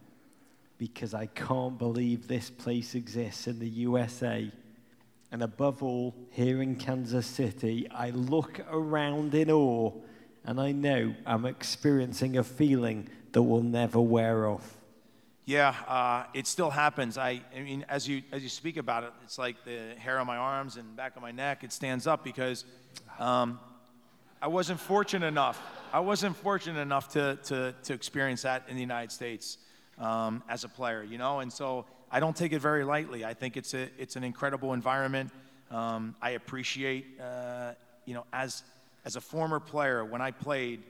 because I can't believe this place exists in the USA. And above all, here in Kansas City, I look around in awe and I know I'm experiencing a feeling that will never wear off. Yeah, uh, it still happens. I, I mean, as you as you speak about it, it's like the hair on my arms and back of my neck. It stands up because um, I wasn't fortunate enough. I wasn't fortunate enough to to to experience that in the United States um, as a player, you know. And so I don't take it very lightly. I think it's a it's an incredible environment. Um, I appreciate, uh, you know, as as a former player when I played,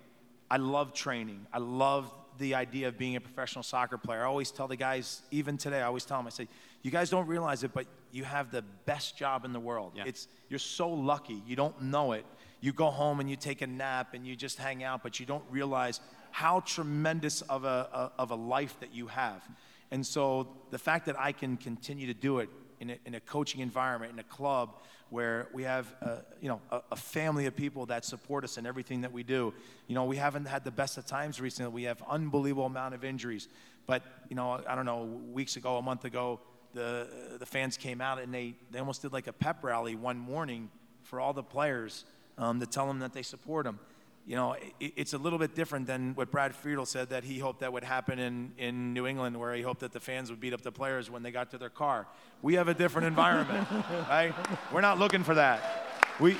I loved training. I loved the idea of being a professional soccer player. I always tell the guys, even today, I always tell them, I say, you guys don't realize it, but you have the best job in the world. Yeah. It's you're so lucky. You don't know it. You go home and you take a nap and you just hang out, but you don't realize how tremendous of a, a of a life that you have. And so the fact that I can continue to do it in a, in a coaching environment, in a club where we have, uh, you know, a, a family of people that support us in everything that we do. You know, we haven't had the best of times recently. We have unbelievable amount of injuries, But you know, I don't know, weeks ago, a month ago, the the fans came out and they they almost did like a pep rally one morning for all the players um, to tell them that they support them. You know, it, it's a little bit different than what Brad Friedel said that he hoped that would happen in, in New England, where he hoped that the fans would beat up the players when they got to their car. We have a different environment, right? We're not looking for that. We,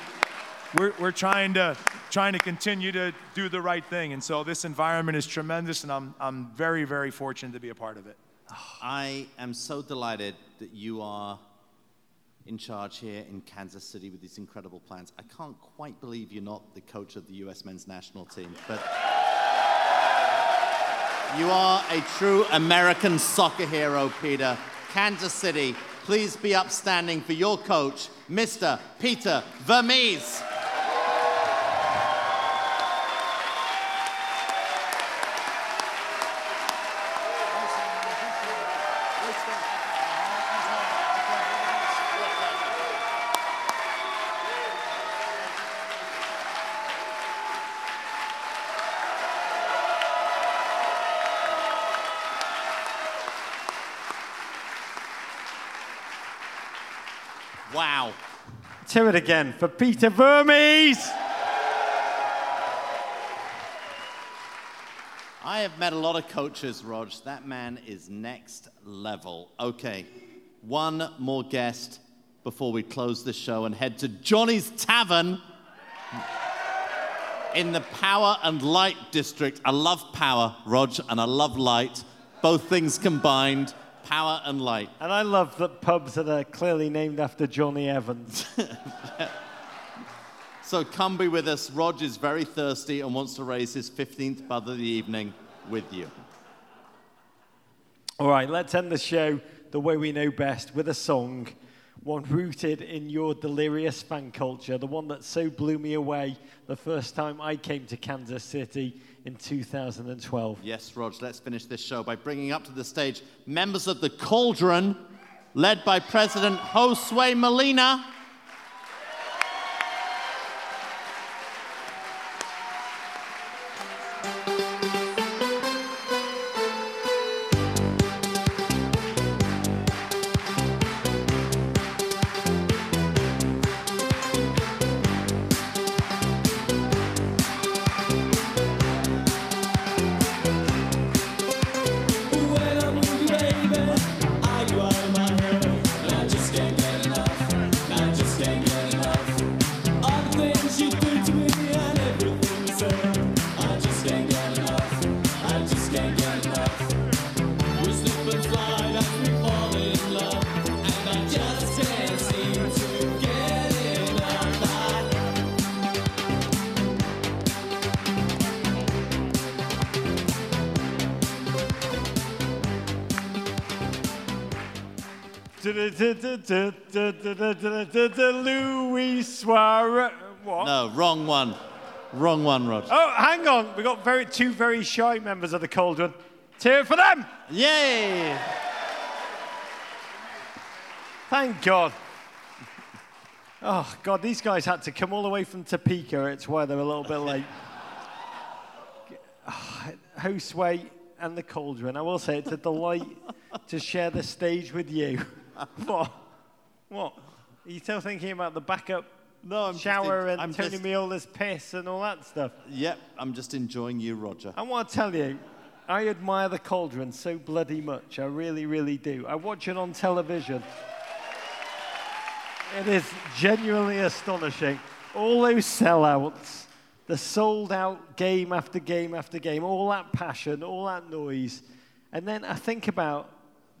we're, we're trying to trying to continue to do the right thing, and so this environment is tremendous, and I'm I'm very very fortunate to be a part of it. I am so delighted that you are in charge here in Kansas City with these incredible plans. I can't quite believe you're not the coach of the U.S. men's national team, but you are a true American soccer hero, Peter. Kansas City, please be upstanding for your coach, Mr. Peter Vermes. Hear it again for Peter Vermes. I have met a lot of coaches, Rog. That man is next level. Okay, one more guest before we close the show and head to Johnny's Tavern in the Power and Light District. I love power, Rog, and I love light. Both things combined, power and light. And I love that pubs that are clearly named after Jonny Evans. So come be with us. Rog is very thirsty and wants to raise his 15th bud of the evening with you. All right, let's end the show the way we know best with a song, one rooted in your delirious fan culture, the one that so blew me away the first time I came to Kansas City in 2012. Yes, Rog, let's finish this show by bringing up to the stage members of the Cauldron, led by President Josue Molina. Luis Suarez. What? No, wrong one. Wrong one, Rog. Oh, hang on. We've got very, two very shy members of the Cauldron. Cheer for them. Yay! Thank God. Oh, God, these guys had to come all the way from Topeka. It's why they're a little bit late. Oh, Josue and the Cauldron. I will say it's a delight to share the stage with you. what? What? Are you still thinking about the backup No, I'm just shower en- and I'm Tony just- Meola's piss and all that stuff? Yep, I'm just enjoying you, Roger. I want to tell you, I admire the Cauldron so bloody much. I really, really do. I watch it on television. It is genuinely astonishing. All those sellouts, the sold out game after game after game, all that passion, all that noise. And then I think about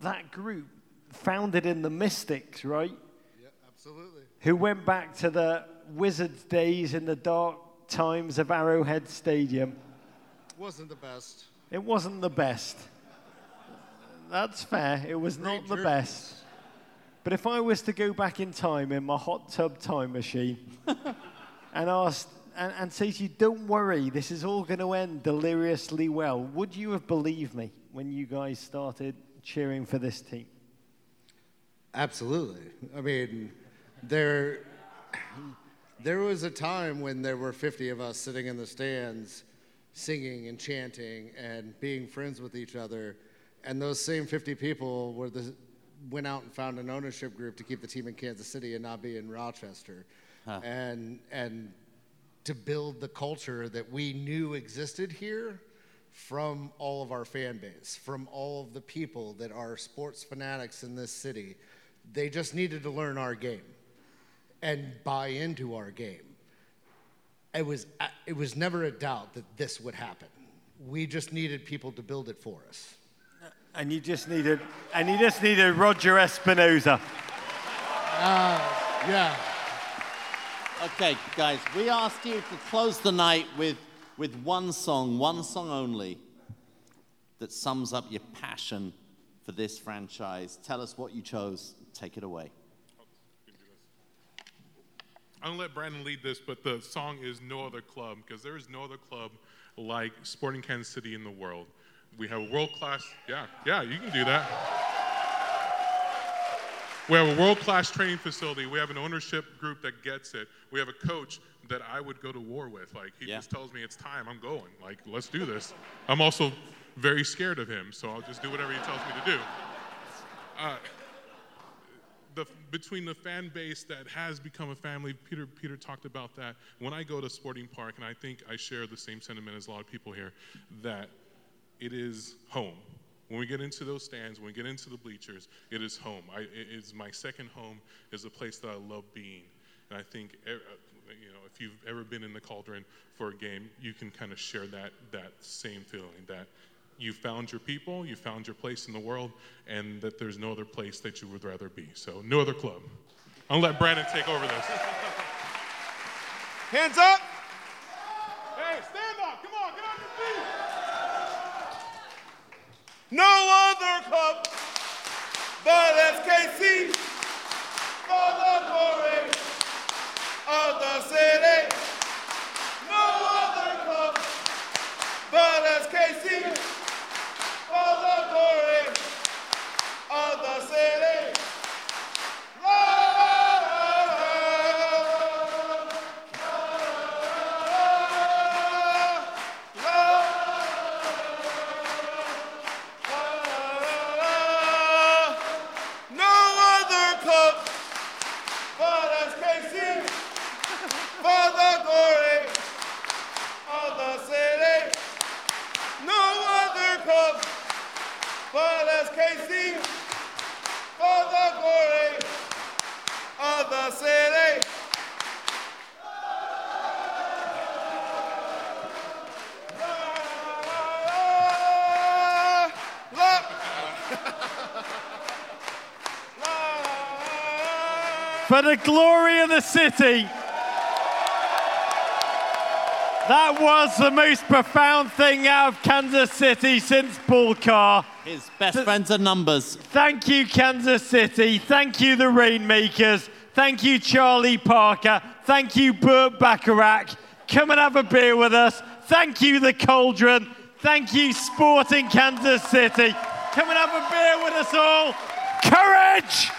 that group founded in the Mystics, right? Yeah, absolutely. Who went back to the Wizards days in the dark times of Arrowhead Stadium. Wasn't the best. It wasn't the best. That's fair. It was not the best. But if I was to go back in time in my hot tub time machine and ask and, and say to you, don't worry, this is all going to end deliriously well, would you have believed me when you guys started cheering for this team? Absolutely. I mean, there, there was a time when there were 50 of us sitting in the stands singing and chanting and being friends with each other. And those same 50 people were the, went out and found an ownership group to keep the team in Kansas City and not be in Rochester. Huh. And, and to build the culture that we knew existed here from all of our fan base, from all of the people that are sports fanatics in this city. They just needed to learn our game and buy into our game. It was, it was never a doubt that this would happen. We just needed people to build it for us. And you just needed, and you just needed Roger Espinoza. Uh, yeah. Okay, guys, we asked you to close the night with, with one song, one song only, that sums up your passion for this franchise. Tell us what you chose. Take it away. I'm gonna let Brandon lead this, but the song is No Other Club because there is no other club like Sporting Kansas City in the world. We have a world class, yeah, yeah, you can do that. We have a world class training facility. We have an ownership group that gets it. We have a coach that I would go to war with. Like, he Yeah. just tells me it's time, I'm going. Like, let's do this. I'm also very scared of him, so I'll just do whatever he tells me to do. Uh, the, between the fan base that has become a family, Peter, Peter talked about that. When I go to Sporting Park, and I think I share the same sentiment as a lot of people here, that it is home. When we get into those stands, when we get into the bleachers, it is home. I, it is my second home. is a place that I love being, and I think uh, you know if you've ever been in the Cauldron for a game, you can kind of share that that same feeling that you found your people, you found your place in the world, and that there's no other place that you would rather be. So no other club. I'll let Brandon take over this. Hands up. Hey, stand up! Come on, get on your feet! No other club but SKC for the glory of the city. No other club but SKC for the glory of the city. For the glory of the city. That was the most profound thing out of Kansas City since Paul Carr. His best friends are numbers. Thank you, Kansas City. Thank you, the Rainmakers. Thank you, Charlie Parker. Thank you, Burt Bacharach. Come and have a beer with us. Thank you, the Cauldron. Thank you, Sporting Kansas City. Come and have a beer with us all. Courage!